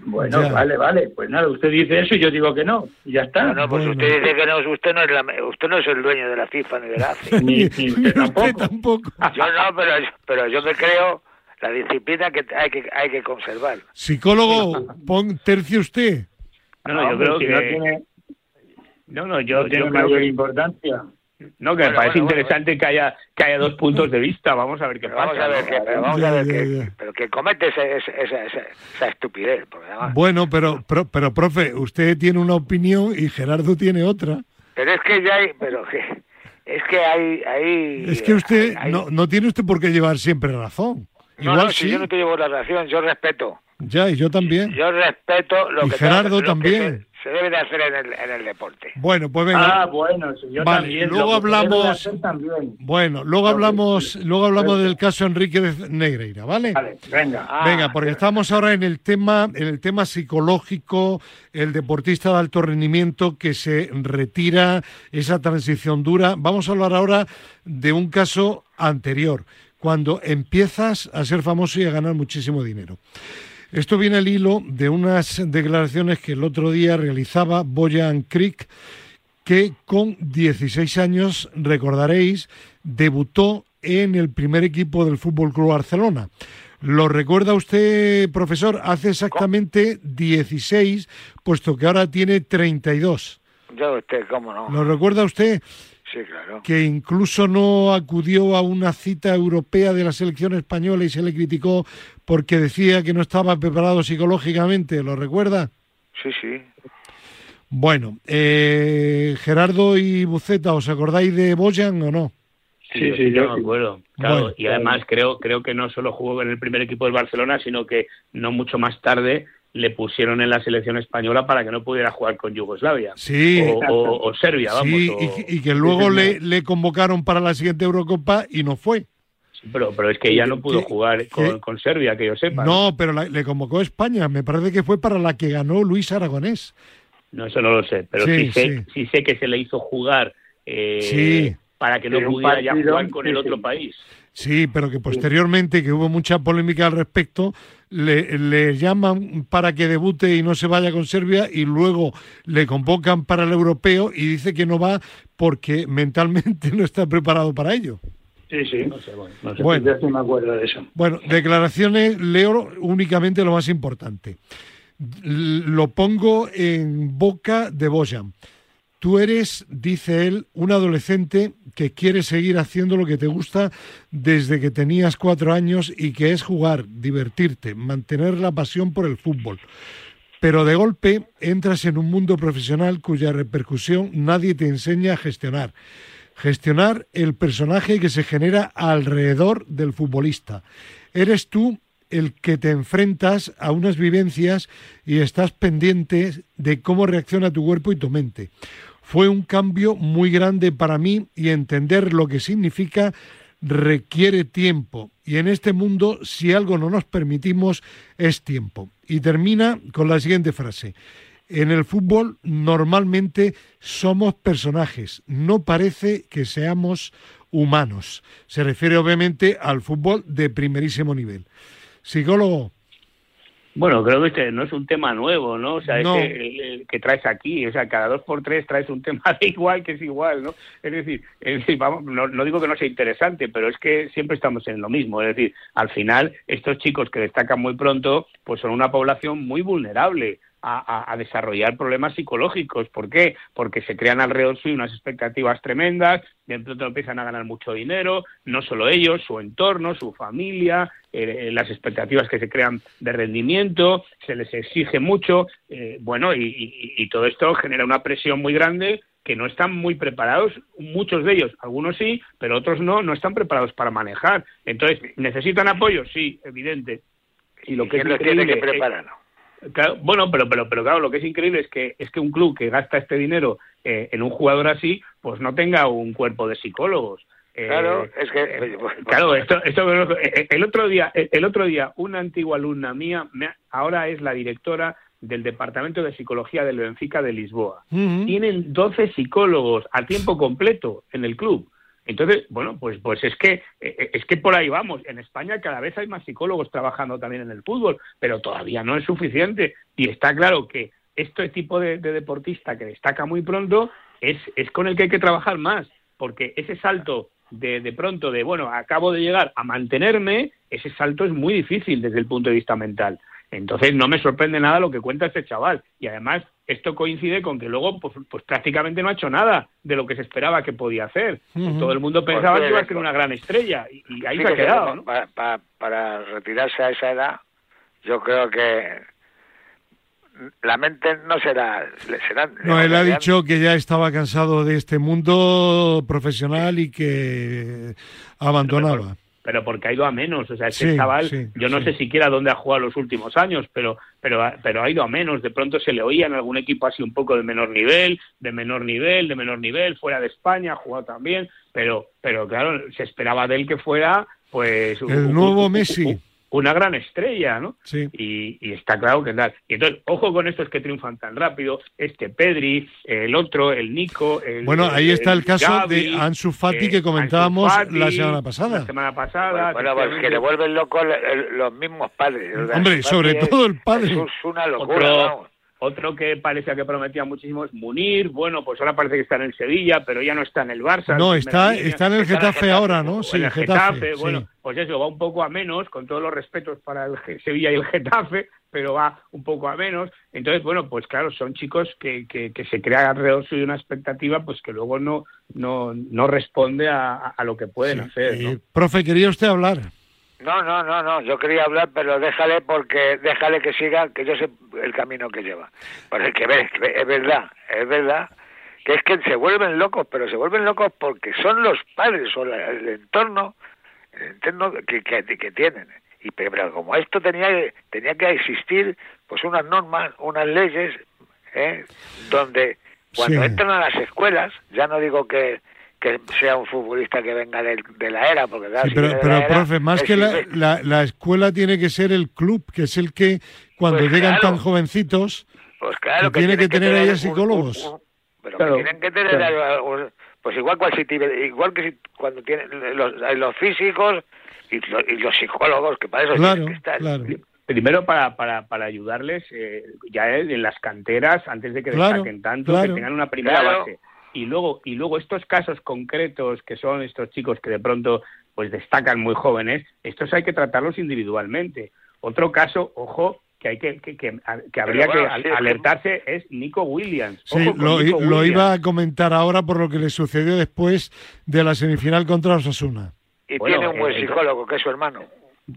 C: Bueno, ya. vale, vale. Pues nada, usted dice eso y yo digo que no. Y ya está.
E: No, no pues bueno. usted dice que no. Usted no, es la, usted no es el dueño de la FIFA ni de la AFI. [LAUGHS]
B: ni, ni usted tampoco. tampoco.
E: Yo no, pero, pero yo me creo la disciplina que hay que, hay que conservar.
B: Psicólogo, pon tercio usted.
D: No, no, yo creo que...
C: No, tiene,
D: no, no, yo,
C: no tiene
D: yo
C: mayor
D: que...
C: importancia.
D: No, que bueno, me parece bueno, interesante bueno. que haya que haya dos puntos de vista. Vamos a ver qué
E: pero
D: pasa.
E: Vamos a ver, que, pero vamos ya, a ver ya, que, ya. pero que comete ese, ese, esa, esa, esa, estupidez. Además...
B: Bueno, pero, pero, pero, profe, usted tiene una opinión y Gerardo tiene otra.
E: Pero es que ya hay, pero que es que hay, hay
B: es que usted hay, no, no tiene usted por qué llevar siempre razón.
E: No, Igual no, si sí. yo no te llevo la razón, yo respeto.
B: Ya, y yo también.
E: Yo respeto lo
B: y
E: que
B: Gerardo
E: lo
B: también.
E: Que se, debe de hacer en el, en el, deporte.
B: Bueno, pues venga.
C: Ah, bueno, yo
B: vale,
C: también.
B: Luego hablamos.
C: También.
B: Bueno, luego hablamos, luego hablamos del caso Enrique de Negreira, ¿vale?
C: Vale, venga.
B: Ah, venga, porque estamos ahora en el tema, en el tema psicológico, el deportista de alto rendimiento que se retira, esa transición dura. Vamos a hablar ahora de un caso anterior cuando empiezas a ser famoso y a ganar muchísimo dinero. Esto viene al hilo de unas declaraciones que el otro día realizaba Boyan Creek, que con 16 años, recordaréis, debutó en el primer equipo del Fútbol Club Barcelona. ¿Lo recuerda usted, profesor? Hace exactamente 16, puesto que ahora tiene 32.
E: Ya usted, ¿cómo no?
B: ¿Lo recuerda usted?
E: Sí, claro.
B: Que incluso no acudió a una cita europea de la selección española y se le criticó porque decía que no estaba preparado psicológicamente. ¿Lo recuerda?
E: Sí, sí.
B: Bueno, eh, Gerardo y Buceta, ¿os acordáis de Boyan o no?
D: Sí, sí, yo me acuerdo. Claro, bueno, y además creo creo que no solo jugó en el primer equipo del Barcelona, sino que no mucho más tarde le pusieron en la selección española para que no pudiera jugar con Yugoslavia
B: sí,
D: o, Serbia, vamos.
B: Sí, y, que luego le, le, convocaron para la siguiente Eurocopa y no fue.
D: pero, pero es que ella no pudo jugar con, Serbia, que yo sepa.
B: No, pero le convocó España, me parece que fue para la que ganó Luis Aragonés.
D: No, eso no lo sé, pero sí, sé, sí. sé que se le hizo jugar eh, para que no pudiera ya jugar con el otro país.
B: Sí, pero que posteriormente, que hubo mucha polémica al respecto, le, llaman para que debute y no se vaya con Serbia y luego le convocan para el europeo y dice que no va porque [LAUGHS] mentalmente no está preparado para ello.
C: Sí, sí. No sé, bueno, no sé. bueno, me acuerdo de eso.
B: Bueno, declaraciones, leo únicamente lo más importante. Lo pongo en boca de Bojan. Tú eres, dice él, un adolescente que quiere seguir haciendo lo que te gusta desde que tenías cuatro años y que es jugar, divertirte, mantener la pasión por el fútbol. Pero de golpe entras en un mundo profesional cuya repercusión nadie te enseña a gestionar. Gestionar el personaje que se genera alrededor del futbolista. Eres tú el que te enfrentas a unas vivencias y estás pendiente de cómo reacciona tu cuerpo y tu mente. Fue un cambio muy grande para mí y entender lo que significa requiere tiempo. Y en este mundo, si algo no nos permitimos, es tiempo. Y termina con la siguiente frase. En el fútbol normalmente somos personajes, no parece que seamos humanos. Se refiere obviamente al fútbol de primerísimo nivel. Psicólogo,
D: bueno, creo que este no es un tema nuevo, ¿no? O sea, es que, que, traes aquí, o sea, cada dos por tres traes un tema [LAUGHS] de igual que es igual, ¿no? Es decir, vamos, no, no, digo que no sea interesante, pero es que siempre estamos en lo mismo. Es decir, al final, estos chicos que destacan muy pronto, pues son una población muy vulnerable a, desarrollar problemas psicológicos. ¿Por qué? Porque se crean alrededor suyo unas expectativas tremendas, de pronto empiezan a ganar mucho dinero, no solo ellos, su entorno, su familia, eh, las expectativas que se crean de rendimiento, se les exige mucho, eh, bueno, y, todo esto genera una presión muy grande que no están muy preparados, muchos de ellos, algunos sí, pero otros no, no están preparados para manejar. Entonces, ¿necesitan apoyo? Sí, evidente.
E: Y lo que es tiene que preparar?
D: bueno, pero, pero, pero claro, lo que es increíble es que, es que un club que gasta este dinero eh, en un jugador así, pues no tenga un cuerpo de psicólogos.
E: Eh, claro, es que
D: eh, claro, esto, esto, el otro día, el otro día, una antigua alumna mía, ahora es la directora del Departamento de Psicología del Benfica de Lisboa. Tienen 12 psicólogos a tiempo completo en el club. Entonces, bueno, pues, pues es que eh, eh, es que por ahí vamos. En España cada vez hay más psicólogos trabajando también en el fútbol, pero todavía no es suficiente. Y está claro que este tipo de, deportista que destaca muy pronto es, es con el que hay que trabajar más, porque ese salto de, de pronto de, bueno, acabo de llegar a mantenerme, ese salto es muy difícil desde el punto de vista mental. Entonces no me sorprende nada lo que cuenta este chaval. Y además esto coincide con que luego pues, pues prácticamente no ha hecho nada de lo que se esperaba que podía hacer. Todo el mundo pensaba que iba a ser una gran estrella y, ahí se ha quedado. ¿no?
E: Para, retirarse a esa edad, yo creo que la mente no será... será
B: no, él ha dicho que ya estaba cansado de este mundo profesional y que abandonaba
D: pero porque ha ido a menos. O sea, ese chaval, yo no sé siquiera dónde ha jugado los últimos años, pero, pero, pero ha ido a menos. De pronto se le oía en algún equipo así un poco de menor nivel, de menor nivel, de menor nivel, fuera de España, ha jugado también, pero, pero claro, se esperaba de él que fuera, pues.
B: El nuevo Messi
D: una gran estrella, ¿no?
B: Sí.
D: Y, está claro que tal. Y entonces, ojo con estos que triunfan tan rápido, este Pedri, el otro, el Nico. El,
B: bueno, ahí está el, caso de Ansu Fati que comentábamos la semana pasada.
D: La semana pasada.
E: Bueno, pues que le vuelven locos los mismos padres.
B: Hombre, sobre todo el padre.
E: Es una locura,
D: otro que parecía que prometía muchísimo es Munir. Bueno, pues ahora parece que está en el Sevilla, pero ya no está en el Barça.
B: No, está, está en el Getafe, ahora, ¿no?
D: Sí, en el Getafe. bueno, pues eso, va un poco a menos, con todos los respetos para el Sevilla y el [LAUGHS] Getafe, pero va un poco a menos. Entonces, bueno, pues claro, son chicos que, que, se crea alrededor suyo una expectativa pues que luego no, no, no responde a, lo que pueden hacer. ¿no? Eh,
B: profe, quería usted hablar.
E: No, no, no, no, yo quería hablar, pero déjale porque déjale que siga, que yo sé el camino que lleva. Porque que ves, es verdad, es verdad que es que se vuelven locos, pero se vuelven locos porque son los padres o el entorno, el entorno que, que, que tienen. Y pero como esto tenía tenía que existir, pues unas normas, unas leyes, ¿eh? donde cuando entran a las escuelas, ya no digo que, que sea un futbolista que venga de, la era, porque claro,
B: pero, pero profe, más que la, la, escuela tiene que ser el club, que es el que cuando pues llegan tan jovencitos,
E: pues claro,
B: que, tiene que, tener, ahí psicólogos.
E: pero que tienen que tener, pues igual, cual igual que si, cuando tienen los, los físicos y, los psicólogos, que para eso
B: claro, que estar. Claro
D: primero para, para, para ayudarles eh, ya en las canteras antes de que destaquen tanto, que tengan una primera base. Y luego, y luego estos casos concretos que son estos chicos que de pronto pues destacan muy jóvenes, estos hay que tratarlos individualmente. Otro caso, ojo, que hay que, que, que, habría que alertarse es Nico Williams.
B: sí, lo, iba a comentar ahora por lo que le sucedió después de la semifinal contra Osasuna.
E: Y tiene un buen psicólogo, que es su hermano.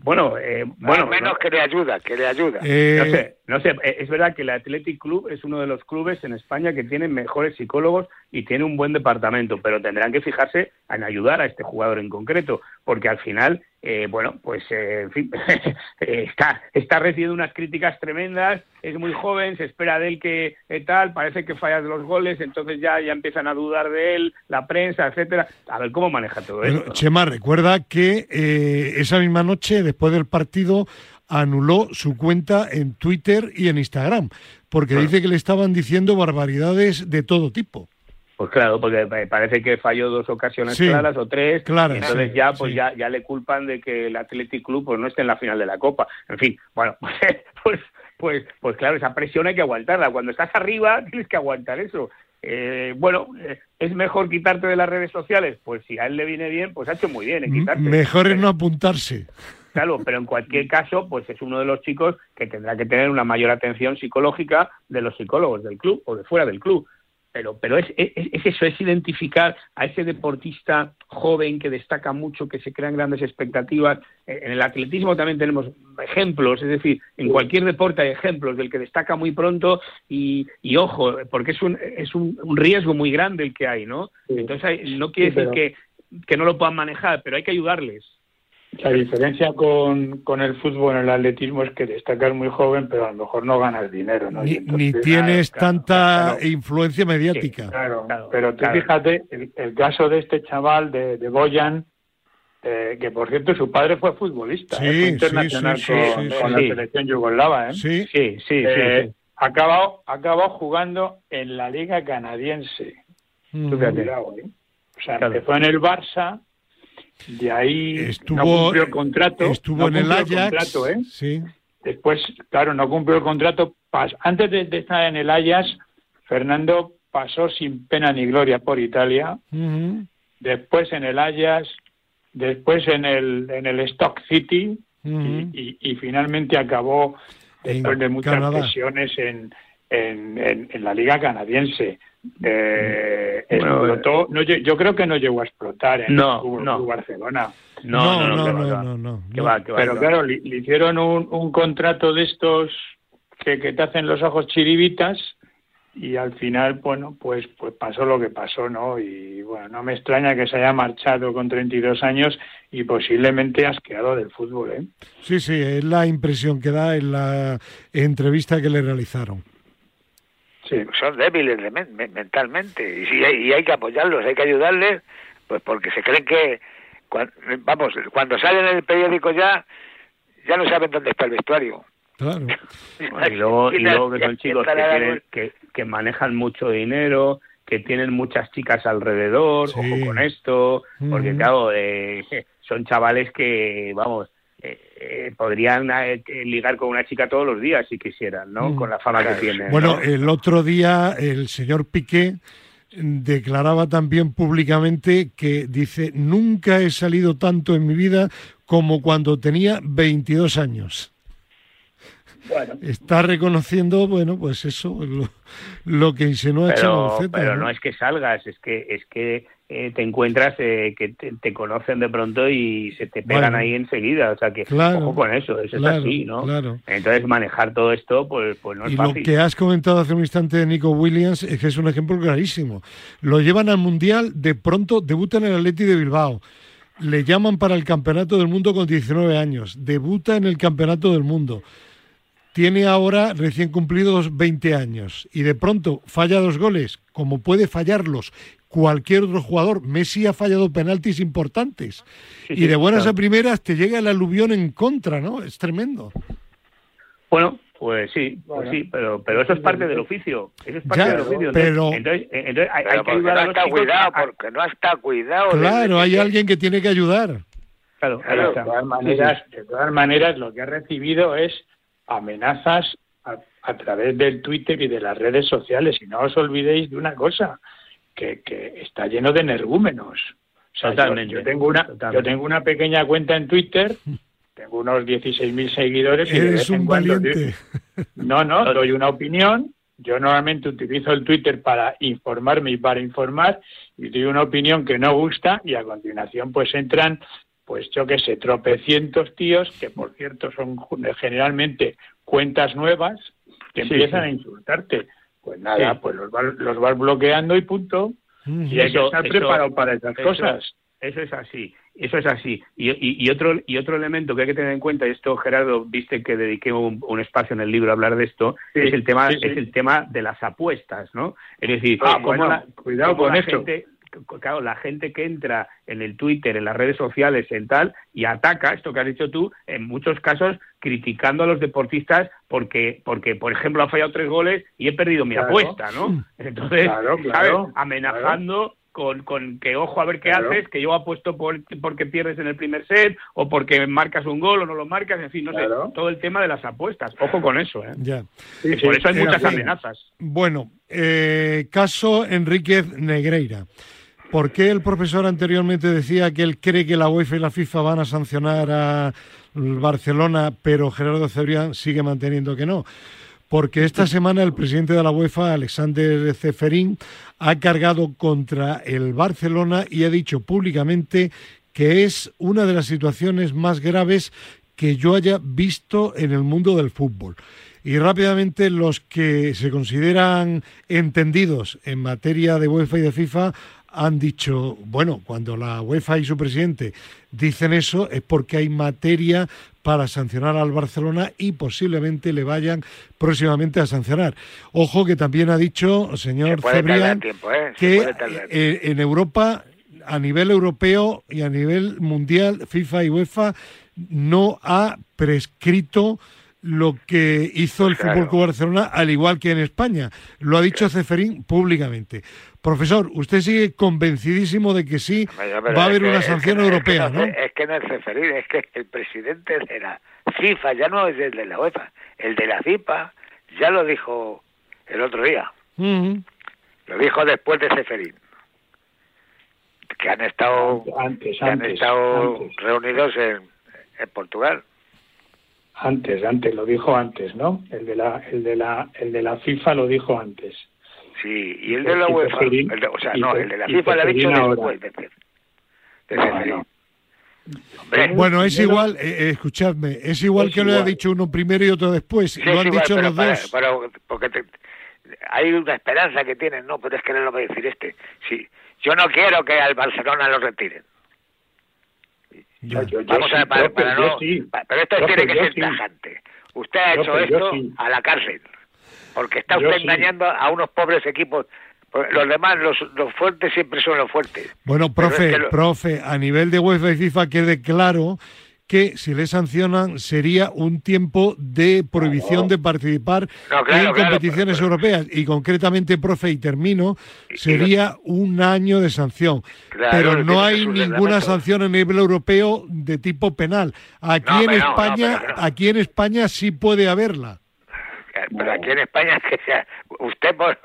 D: Bueno, eh, bueno,
E: menos que le ayuda, que le ayuda.
D: Eh, no sé, no sé. Eh, es verdad que el Athletic Club es uno de los clubes en España que tiene mejores psicólogos y tiene un buen departamento, pero tendrán que fijarse en ayudar a este jugador en concreto, porque al final, eh, bueno, pues eh, en fin, [LAUGHS] está, está recibiendo unas críticas tremendas, es muy joven, se espera de él que tal, parece que falla de los goles, entonces ya, ya empiezan a dudar de él, la prensa, etcétera. A ver cómo maneja todo eso.
B: Chema, recuerda que esa misma noche, después del partido, anuló su cuenta en Twitter y en Instagram, porque dice que le estaban diciendo barbaridades de todo tipo.
D: Pues claro, porque parece que falló dos ocasiones claras o tres,
B: claro,
D: entonces ya pues ya ya le culpan de que el Athletic Club pues no esté en la final de la Copa. En fin, bueno, [LAUGHS] pues pues pues claro, esa presión hay que aguantarla. Cuando estás arriba [LAUGHS] tienes que aguantar eso. Eh, bueno, eh, ¿es mejor quitarte de las redes sociales? Pues si a él le viene bien, pues ha hecho muy bien en quitarte.
B: Mejor es no apuntarse.
D: Claro, pero en cualquier caso, pues es uno de los chicos que tendrá que tener una mayor atención psicológica de los psicólogos del club o de fuera del club. Pero, pero es, es, eso, es identificar a ese deportista joven que destaca mucho, que se crean grandes expectativas. En el atletismo también tenemos ejemplos, es decir, en cualquier deporte hay ejemplos del que destaca muy pronto y, y ojo, porque es un, es un, riesgo muy grande el que hay, ¿no? Entonces, no quiere decir que, que no lo puedan manejar, pero hay que ayudarles.
C: La diferencia con, con, el fútbol en el atletismo es que destacas muy joven, pero a lo mejor no ganas dinero. ¿no?
B: Ni, tienes tanta influencia mediática.
C: claro, pero tú fíjate, el, caso de este chaval de, de Boyan, eh, que por cierto su padre fue futbolista, ¿eh? fue internacional con, la selección yugoslava. ¿eh?
B: Sí,
D: sí, sí.
C: Eh, acabado, acabado jugando en la liga canadiense. Mm. ¿eh? O sea, empezó en el Barça de ahí
B: estuvo,
C: no cumplió el contrato.
B: Estuvo en el Ajax.
C: ¿eh?
B: sí.
C: Después, claro, no cumplió el contrato. Antes de, estar en el Ajax, Fernando pasó sin pena ni gloria por Italia. Después en el Ajax, después en el, en el Stock City y, finalmente acabó, después de muchas presiones, en, en, en, la Liga Canadiense. Eh, explotó, no, yo, creo que no llegó a explotar en
D: no,
C: Barcelona.
B: No, no, no, no, no,
C: Pero claro, le, hicieron un, un, contrato de estos que, que, te hacen los ojos chiribitas y al final, bueno, pues, pues pasó lo que pasó, ¿no? Y bueno, no me extraña que se haya marchado con 32 años y posiblemente asqueado del fútbol, ¿eh?
B: Sí, sí, es la impresión que da en la entrevista que le realizaron.
E: Son débiles mentalmente. Y, sí, hay, hay que apoyarlos, hay que ayudarles, pues porque se creen que, vamos, cuando salen en el periódico ya, ya no saben dónde está el vestuario.
B: Claro. [LAUGHS]
D: y, luego, y luego que son chicos que, que, manejan mucho dinero, que tienen muchas chicas alrededor, ojo con esto, porque claro, eh, [LAUGHS] son chavales que, vamos, eh, podrían eh, ligar con una chica todos los días si quisieran, ¿no? Mm. Con la fama que tienen.
B: Bueno, el otro día el señor Piqué declaraba también públicamente que dice, nunca he salido tanto en mi vida como cuando tenía 22 años. Bueno. Está reconociendo, bueno, pues eso, lo, que insinúa
D: pero, Pero ¿no? es que salgas, es que es que eh, te encuentras eh, que te, conocen de pronto y se te pegan ahí enseguida. O sea que, ojo con eso, eso es así, ¿no? Entonces, manejar todo esto, pues, pues no es
B: y
D: fácil.
B: lo que has comentado hace un instante de Nico Williams es que es un ejemplo clarísimo. Lo llevan al Mundial, de pronto debuta en el Atleti de Bilbao. Le llaman para el Campeonato del Mundo con 19 años. Debuta en el Campeonato del Mundo tiene ahora recién cumplidos 20 años y de pronto falla dos goles, como puede fallarlos cualquier otro jugador. Messi ha fallado penaltis importantes y de buenas a primeras te llega el aluvión en contra, ¿no? Es tremendo.
D: Bueno, pues sí, pues sí, pero, pero eso es parte del oficio. Eso es parte del oficio.
B: Pero,
E: entonces, entonces hay, hay que ayudar no a los está cuidado, porque no está cuidado.
B: Claro, hay alguien que tiene que ayudar.
C: Claro, claro de, todas maneras, de todas maneras, lo que ha recibido es amenazas a, a, través del Twitter y de las redes sociales. Y no os olvidéis de una cosa, que, que está lleno de energúmenos. O sea, Totalmente. Yo, yo, tengo una, Totalmente. yo tengo una pequeña cuenta en Twitter [LAUGHS] tengo unos 16.000 seguidores. Y
B: Eres un valiente.
C: Doy, no, no, doy una opinión. Yo normalmente utilizo el Twitter para informarme y para informar y doy una opinión que no gusta y a continuación pues entran, pues yo qué sé, tropecientos tíos que por cierto son generalmente cuentas nuevas que sí, empiezan sí. a insultarte. Pues nada, sí. pues los vas, los vas bloqueando y punto. Mm, y hay eso, que estar eso, preparado para esas
D: eso,
C: cosas.
D: Eso es así. Eso es así. Y, y, y, otro, y otro elemento que hay que tener en cuenta, y esto Gerardo, viste que dediqué un, un espacio en el libro a hablar de esto, sí, es el tema, sí, sí. es el tema de las apuestas, ¿no? Es decir,
C: ah, bueno, la, cuidado con
D: la
C: eso.
D: Gente, claro, la gente que entra en el Twitter, en las redes sociales, en tal, y ataca, esto que has dicho tú, en muchos casos criticando a los deportistas porque, porque por ejemplo, han fallado tres goles y he perdido mi claro. apuesta, ¿no? [LAUGHS] Entonces,
C: claro,
D: ¿sabes? Amenazando con, con, que ojo a ver qué claro. haces, que yo apuesto por porque pierdes en el primer set o porque marcas un gol o no lo marcas, en fin, no claro. sé, todo el tema de las apuestas. Ojo con eso, ¿eh?
B: Ya.
D: Sí, por eso hay muchas bien. amenazas.
B: Bueno, eh, caso Enríquez Negreira. ¿Por qué el profesor anteriormente decía que él cree que la UEFA y la FIFA van a sancionar a Barcelona, pero Gerardo Cebrián sigue manteniendo que no? porque esta semana el presidente de la UEFA, Alexander Ceferín, ha cargado contra el Barcelona y ha dicho públicamente que es una de las situaciones más graves que yo haya visto en el mundo del fútbol. Y rápidamente los que se consideran entendidos en materia de UEFA y de FIFA han dicho, bueno, cuando la UEFA y su presidente dicen eso es porque hay materia para sancionar al Barcelona y posiblemente le vayan próximamente a sancionar. Ojo que también ha dicho, señor Cebrián,
E: ¿eh?
B: que eh, en Europa, a nivel europeo y a nivel mundial, FIFA y UEFA no ha prescrito lo que hizo el claro. Fútbol Club Barcelona, al igual que en España. Lo ha dicho Ceferín públicamente. Profesor, usted sigue convencidísimo de que sí va a haber
E: que,
B: una sanción
E: es que,
B: europea,
E: es que
B: ¿no?
E: Es que no es Ceferín, es que el presidente de la FIFA ya no es el de la UEFA, el de la FIFA ya lo dijo el otro día.
B: Uh -huh.
E: Lo dijo después de Ceferín. Que han estado,
C: antes,
E: que han
C: antes,
E: estado
C: antes.
E: reunidos en, en Portugal.
C: Antes, antes, lo dijo ances, ¿no? El de la, el de la, el de la FIFA lo dijo antes.
E: Sí, y el de la UEFA, el de, o sea, no, el de la FIFA lo ha dicho después de, de,
C: no,
B: bueno, es igual, eh, escuchadme, es igual es que igual. lo ha dicho uno primero y otro después.
E: Sí,
B: lo han
E: igual,
B: dicho
E: pero
B: los
E: para,
B: dos.
E: Pero, porque te, hay una esperanza que tienen, no, pero es que no lo va a decir este. Sí, yo no quiero que al Barcelona lo retiren.
C: Yo, yo, yo
E: Vamos
C: sí,
E: a para, para no,
C: sí.
E: pero esto tiene que ser
C: sí.
E: tajante. Usted ha hecho esto
C: sí.
E: a la cárcel, porque está usted engañando a unos pobres equipos. Los demás, los, los fuertes siempre son los fuertes.
B: Bueno, profe, es que lo... profe, a nivel de UEFA y FIFA quede claro que si le sancionan sería un tiempo de prohibición de participar
E: no, claro,
B: en competiciones
E: pero,
B: europeas y concretamente, profe, y termino, sería un año de sanción. pero no hay ninguna sanción a nivel europeo de tipo penal. Aquí
E: no,
B: en España, aquí en España sí puede haberla.
E: Pero aquí en España [LAUGHS] que sea usted por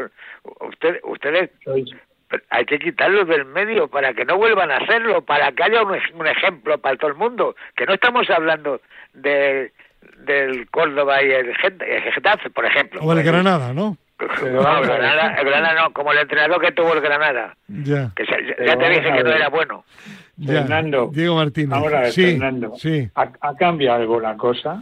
E: usted ustedes hay que quitarlos del medio para que no vuelvan a hacerlo, para que haya un, un ejemplo para todo el mundo, que no estamos hablando de del Córdoba y el Getafe, por ejemplo.
B: O el Granada, ¿no?
E: Pero, no, el Granada, el Granada no, como el entrenador que tuvo el Granada.
B: Ya.
E: Que se, ya, ya te dije que no era bueno.
B: Ya.
C: Fernando.
B: Diego Martínez.
C: Ahora,
B: sí,
C: Fernando.
B: Sí.
C: ¿Ha, ¿Ha, cambiado algo la cosa?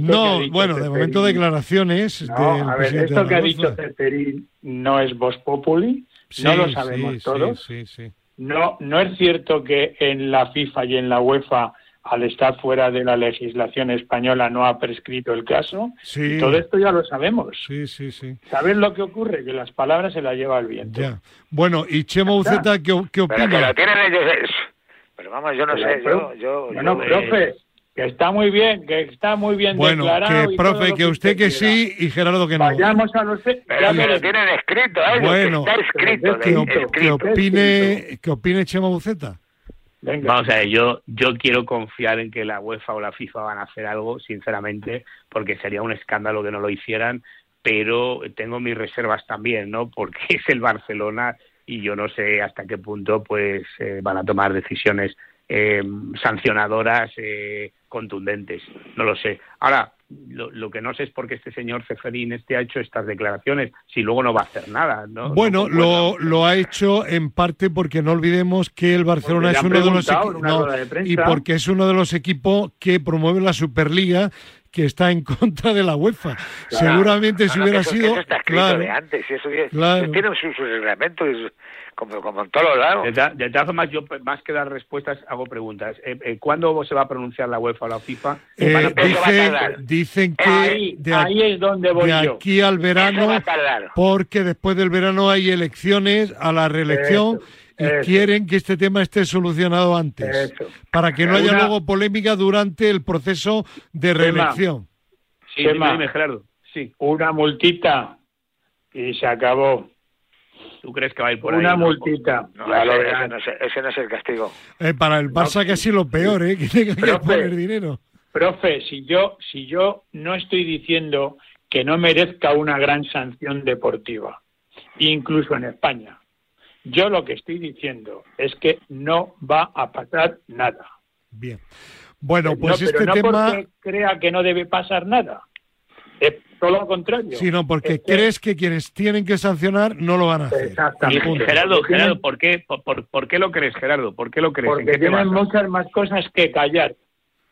B: No, bueno, de momento declaraciones.
C: No, a ver, esto que ha dicho Ceferín no es Voz Populi,
B: sí,
C: no lo sabemos
B: sí,
C: todos.
B: Sí, sí,
C: no, no es cierto que en la FIFA y en la UEFA al estar fuera de la legislación española no ha prescrito el caso.
B: Sí.
C: todo esto ya lo sabemos.
B: Sí, sí, sí.
C: ¿Sabes lo que ocurre? Que las palabras se las lleva el viento.
B: Ya. Bueno, y Chemo Buceta, ¿qué, qué
E: Pero que
B: opina?
E: lo tienen ellos. Pero vamos, yo no
C: Pero,
E: sé, yo... yo,
C: Bueno,
E: yo- eh,
C: profe, que está muy bien, que está muy bien
B: Bueno,
C: declarado.
B: que profe, que usted que sí y Gerardo que no.
C: Vayamos a los...
E: Pero
C: ya
E: que lo tienen escrito, ¿eh?
B: Bueno,
E: que está escrito,
B: ¿Qué,
E: de-
B: op- qué
E: escrito.
B: opine, ¿Qué opine Chema Buceta?
C: Venga.
D: Vamos a ver, yo, yo quiero confiar en que la UEFA o la FIFA van a hacer algo, sinceramente, porque sería un escándalo que no lo hicieran, pero tengo mis reservas también, ¿no? Porque [LAUGHS] es el Barcelona y yo no sé hasta qué punto pues eh, van a tomar decisiones eh, sancionadoras eh, contundentes, no lo sé. Ahora, lo, lo que no sé es por qué este señor Ceferín este ha hecho estas declaraciones, si luego no va a hacer nada, ¿no?
B: Bueno,
D: No,
B: lo, lo ha hecho en parte porque no olvidemos que el Barcelona es uno de los
C: preguntado en
B: equi-
C: una
B: no,
C: rueda de prensa.
B: y porque es uno de los equipos que promueve la Superliga que está en contra de la UEFA. Seguramente si
E: No,
B: hubiera
E: eso-
B: sido
E: eso está escrito
B: claro,
E: de antes, y eso,
B: claro.
E: eso tiene sus, sus reglamentos, como, como en todos lados.
D: De, ta- de todas formas, yo más que dar respuestas hago preguntas. Eh, eh, ¿Cuándo se va a pronunciar la UEFA o la FIFA?
B: Eh,
D: Van a-
E: Eso va a
B: dicen, dicen que
C: Ahí,
B: de,
C: ahí es donde voy
B: de
C: yo.
B: aquí al verano, porque después del verano hay elecciones a la reelección
C: Eso,
B: y
C: eso.
B: quieren que este tema esté solucionado antes,
C: Eso.
B: para que no haya
C: Una-
B: luego polémica durante el proceso de reelección.
D: Sí,
C: Chema.
D: dime, dime, Gerardo. Sí.
C: Una multita y se acabó.
D: ¿Tú crees que va a ir por
C: Una
D: ahí? no?
C: multita.
E: No, ese, no es, ese no es el castigo.
B: Eh, para el Barça casi lo peor, ¿eh? que tenga que poner dinero.
C: Profe, si yo, si yo no estoy diciendo que no merezca una gran sanción deportiva, incluso en España, yo lo que estoy diciendo es que no va a pasar nada.
B: Bien. Bueno, pues
C: no, pero
B: este
C: no
B: tema,
C: porque crea que no debe pasar nada. Es todo lo contrario.
B: sino porque
C: Es que-
B: crees que quienes tienen que sancionar no lo van a hacer.
C: Exactamente.
D: Gerardo, Gerardo, ¿por qué, por, por- por qué lo crees, Gerardo? ¿Por qué lo crees? ¿En
C: Porque
D: qué
C: tienen muchas más cosas que callar.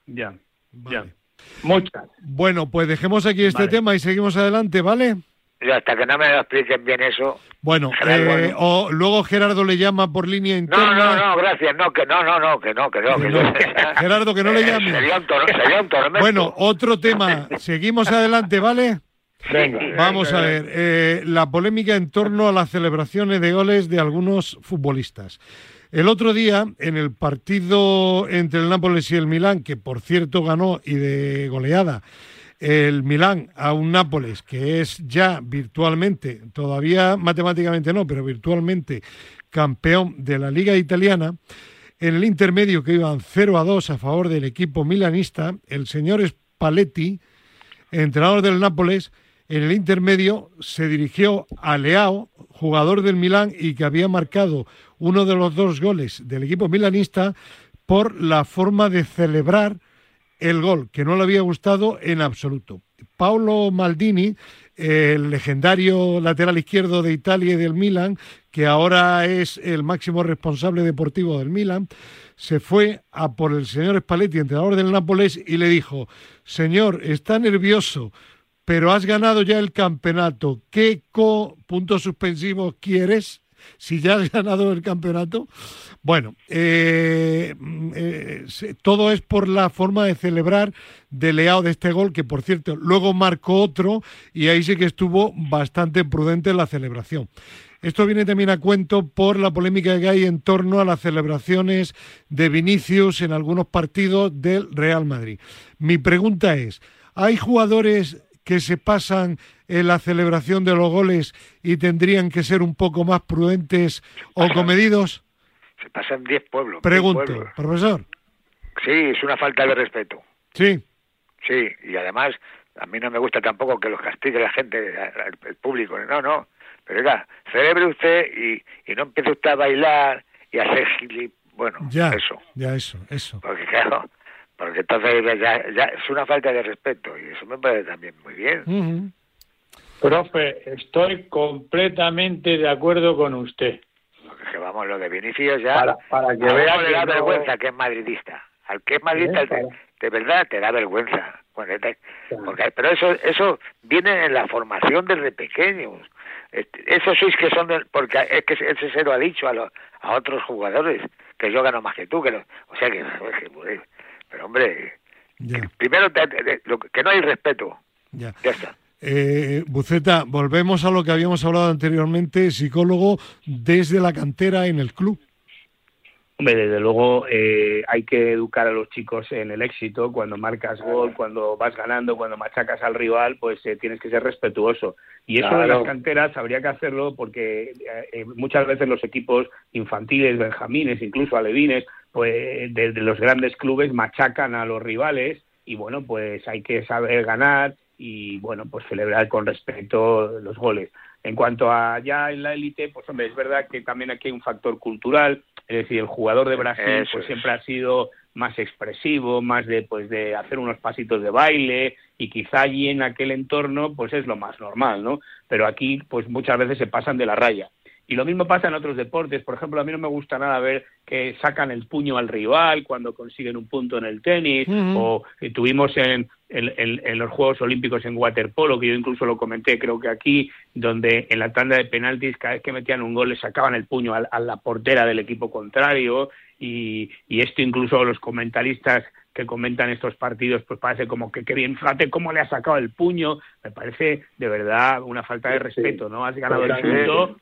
D: Ya,
B: Vale.
D: ya.
C: Muchas.
B: Bueno, pues dejemos aquí este
D: Vale.
B: tema y seguimos adelante, ¿vale?
E: Hasta que no me lo expliquen bien eso.
B: Bueno, eh, o luego Gerardo le llama por línea
E: No,
B: interna.
E: no, no, gracias, no, que no, no, no, que no, que no.
B: Que no. [LAUGHS] Gerardo, que no le
E: Eh,
B: llame.
E: Sería un, tor- sería un tormento.
B: Bueno, otro tema. Seguimos adelante, ¿vale?
C: Venga.
B: Vamos a ver, eh, la polémica en torno a las celebraciones de goles de algunos futbolistas. El otro día, en el partido entre el Nápoles y el Milán, que por cierto ganó y de goleada el Milán a un Nápoles que es ya virtualmente, todavía matemáticamente no, pero virtualmente campeón de la Liga Italiana, en el intermedio que iban 0 a 2 a favor del equipo milanista, el señor Spalletti, entrenador del Nápoles, en el intermedio se dirigió a Leao, jugador del Milán y que había marcado uno de los dos goles del equipo milanista por la forma de celebrar el gol, que no le había gustado en absoluto. Paolo Maldini, el legendario lateral izquierdo de Italia y del Milan, que ahora es el máximo responsable deportivo del Milan, se fue a por el señor Spalletti, entrenador del Nápoles, y le dijo, señor, está nervioso, pero has ganado ya el campeonato. ¿Qué co puntos suspensivos quieres? Si ya has ganado el campeonato. Bueno, eh, mm, eh, todo es por la forma de celebrar de Leao de este gol, que por cierto luego marcó otro y ahí sí que estuvo bastante prudente en la celebración. Esto viene también a cuento por la polémica que hay en torno a las celebraciones de Vinicius en algunos partidos del Real Madrid. Mi pregunta es, ¿hay jugadores que se pasan en la celebración de los goles y tendrían que ser un poco más prudentes o comedidos?
E: Se pasan 10 pueblos. 10
B: Pregunto,
E: pueblos.
B: profesor.
E: Sí, es una falta de respeto.
B: Sí,
E: Sí, y además a mí no me gusta tampoco que los castigue la gente, el, público. No, no. Pero oiga, celebre usted y, y no empiece usted a bailar y a hacer gili... Bueno,
B: ya,
E: eso.
B: ya eso, eso.
E: Porque claro, porque entonces ya, ya es una falta de respeto y eso me parece también muy bien.
B: Ujú.
C: Profe, estoy completamente de acuerdo con usted.
E: Porque que vamos, lo de Vinicius ya...
C: Para, para que vea
E: le
C: que
E: da
C: no-
E: vergüenza que es madridista. Al que es madridista,
C: Sí,
E: te- de verdad te da vergüenza. Bueno, te-
C: Claro.
E: porque, pero eso eso viene en la formación desde pequeños. Este, Eso sois que son del- porque es que ese se lo ha dicho a, los, a otros jugadores que yo gano más que tú, que lo- o sea que, Pero hombre, primero que no hay respeto.
B: Ya. ya está. Eh, Buceta, volvemos a lo que habíamos hablado anteriormente, psicólogo desde la cantera en el club.
D: Hombre, desde luego eh, hay que educar a los chicos en el éxito. Cuando marcas gol, cuando vas ganando, cuando machacas al rival, pues eh, tienes que ser respetuoso. Y eso de las canteras habría que hacerlo porque eh, muchas veces los equipos infantiles, benjamines, incluso alevines, pues desde los grandes clubes machacan a los rivales y bueno, pues hay que saber ganar y bueno, pues celebrar con respeto los goles. En cuanto a ya en la élite, pues hombre, es verdad que también aquí hay un factor cultural es decir, el jugador de Brasil pues siempre ha sido más expresivo, más de pues de hacer unos pasitos de baile y quizá allí en aquel entorno pues es lo más normal, ¿no? Pero aquí pues muchas veces se pasan de la raya. Y lo mismo pasa en otros deportes. Por ejemplo, a mí no me gusta nada ver que sacan el puño al rival cuando consiguen un punto en el tenis. O eh, tuvimos en, en, los Juegos Olímpicos en waterpolo, que yo incluso lo comenté, creo que aquí, donde en la tanda de penaltis, cada vez que metían un gol, le sacaban el puño a, la portera del equipo contrario. Y, y esto incluso los comentaristas que comentan estos partidos, pues parece como que qué bien, fíjate cómo le ha sacado el puño, me parece de verdad una falta de respeto, ¿no? Has ganado el punto,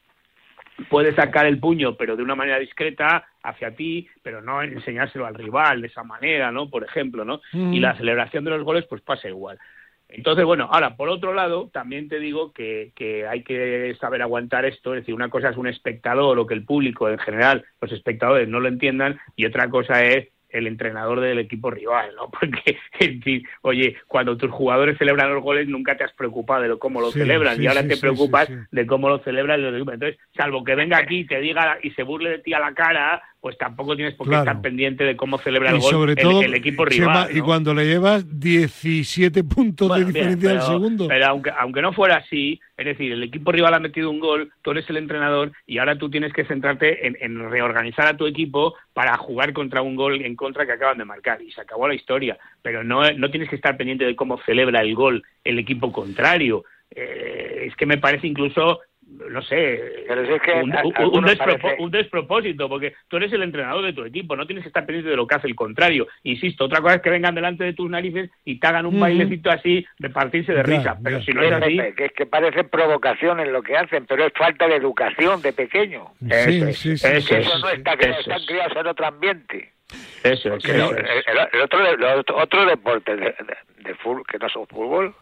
D: puede sacar el puño, pero de una manera discreta hacia ti, pero no enseñárselo al rival de esa manera, ¿no? Por ejemplo, ¿no? Y mm. la celebración de los goles, pues pasa igual. Entonces, bueno, ahora, por otro lado, también te digo que, que, hay que saber aguantar esto, es decir, una cosa es un espectador o que el público en general, los espectadores no lo entiendan, y otra cosa es el entrenador del equipo rival, ¿no? [LAUGHS] Porque, en oye, cuando tus jugadores celebran los goles nunca te has preocupado de cómo lo celebran y ahora te preocupas de cómo lo celebran los Entonces, salvo que venga aquí y te diga y se burle de ti a la cara, pues tampoco tienes por qué estar pendiente de cómo celebra el gol el, equipo rival.
B: Y cuando le llevas 17 puntos de diferencia al segundo.
D: Pero aunque, aunque no fuera así, es decir, el equipo rival ha metido un gol, tú eres el entrenador y ahora tú tienes que centrarte en, reorganizar a tu equipo para jugar contra un gol en contra que acaban de marcar. Y se acabó la historia. Pero no, no tienes que estar pendiente de cómo celebra el gol el equipo contrario. Eh, es que me parece incluso no sé, un, despropósito, porque tú eres el entrenador de tu equipo, no tienes que estar pendiente de lo que hace el contrario. Insisto, otra cosa es que vengan delante de tus narices y te hagan un bailecito así de partirse de risa, pero si no es así...
E: Que es que parece provocación en lo que hacen, pero es falta de educación de pequeño.
B: Sí, sí, sí,
E: eso, no está, que están criados en otro ambiente.
D: Eso, es,
E: el, otro, otro deporte de, de, fútbol, que no son fútbol,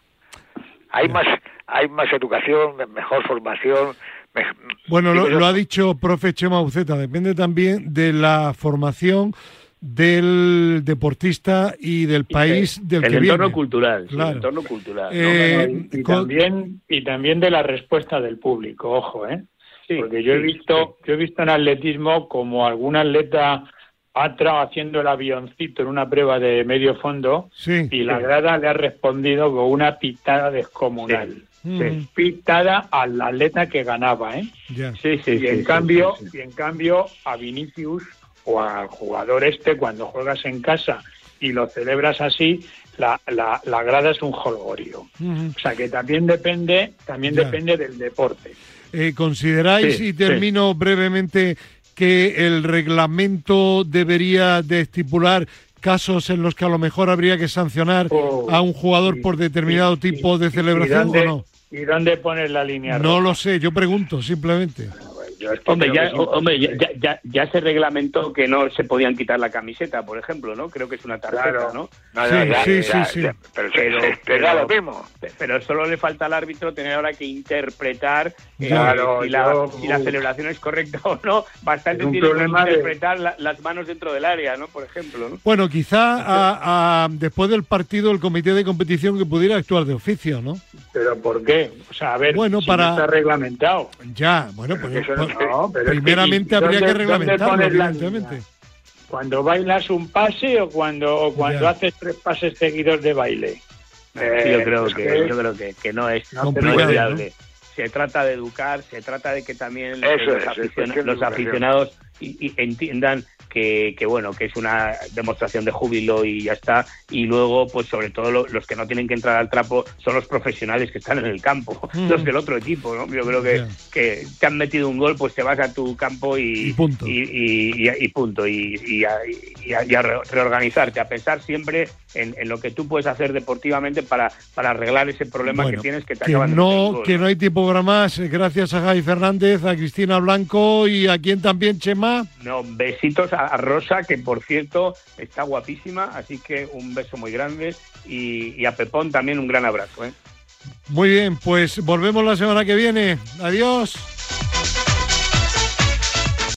E: hay más hay más educación, mejor formación.
B: Bueno, lo, ha dicho profe Chema Uceta, depende también de la formación del deportista y del país del
D: el
B: que
D: entorno cultural el entorno cultural
C: eh, y, también y también de la respuesta del público ojo eh porque yo he visto yo he visto en atletismo como algún atleta ha haciendo el avioncito en una prueba de medio fondo y la grada le ha respondido con una pitada descomunal. Mm. Pitada al atleta que ganaba, ¿eh? Sí, sí, y en cambio, y en cambio a Vinicius o al jugador este cuando juegas en casa y lo celebras así, la, la, la grada es un jolgorio. O sea que también depende, también depende del deporte.
B: Eh, ¿Consideráis, y termino brevemente, que el reglamento debería de estipular casos en los que a lo mejor habría que sancionar oh, a un jugador por determinado tipo de celebración o no?
C: ¿Y dónde pones la línea?
B: No lo sé, yo pregunto simplemente
D: hombre, ya, hombre ya, ya, ya, se reglamentó que no se podían quitar la camiseta, por ejemplo, ¿no? Creo que es una tarjeta, ¿no?
B: sí, sí, sí,
E: Pero, pero, lo mismo.
D: Pero solo le falta al árbitro tener ahora que interpretar eh, si, la, si, la, celebración es correcta [LAUGHS] o no. Bastante tiene que interpretar las manos dentro del área, ¿no? Por ejemplo, ¿no?
B: Bueno, quizá a, después del partido el comité de competición que pudiera actuar de oficio, ¿no?
C: ¿Pero por qué? O sea, a ver,
B: bueno, para...
C: está reglamentado.
B: Ya, bueno, pues, primeramente habría que reglamentarlo, evidentemente.
C: Cuando bailas un pase o cuando, cuando haces tres pases seguidos de baile.
D: yo eh, creo que, yo creo que, que no es, no, viable. Se trata de educar, se trata de que también los, aficionados y, entiendan que, bueno, que es una demostración de júbilo y ya está. Y luego, pues sobre todo los que no tienen que entrar al trapo son los profesionales que están en el campo, [LAUGHS] mm. los del otro equipo, ¿no? Yo creo que, que te han metido un gol, pues te vas a tu campo y,
B: punto.
D: Y, punto. Y, a, reorganizarte, a pensar siempre en, lo que tú puedes hacer deportivamente para, para arreglar ese problema que tienes que te
B: que no, Que no hay tiempo para más. Gracias a Javi Fernández, a Cristina Blanco y a quien también, Chema.
D: No, besitos a, Rosa, que por cierto está guapísima, así que un beso muy grande y, a Pepón también un gran abrazo. ¿eh?
B: Muy bien, pues volvemos la semana que viene. Adiós.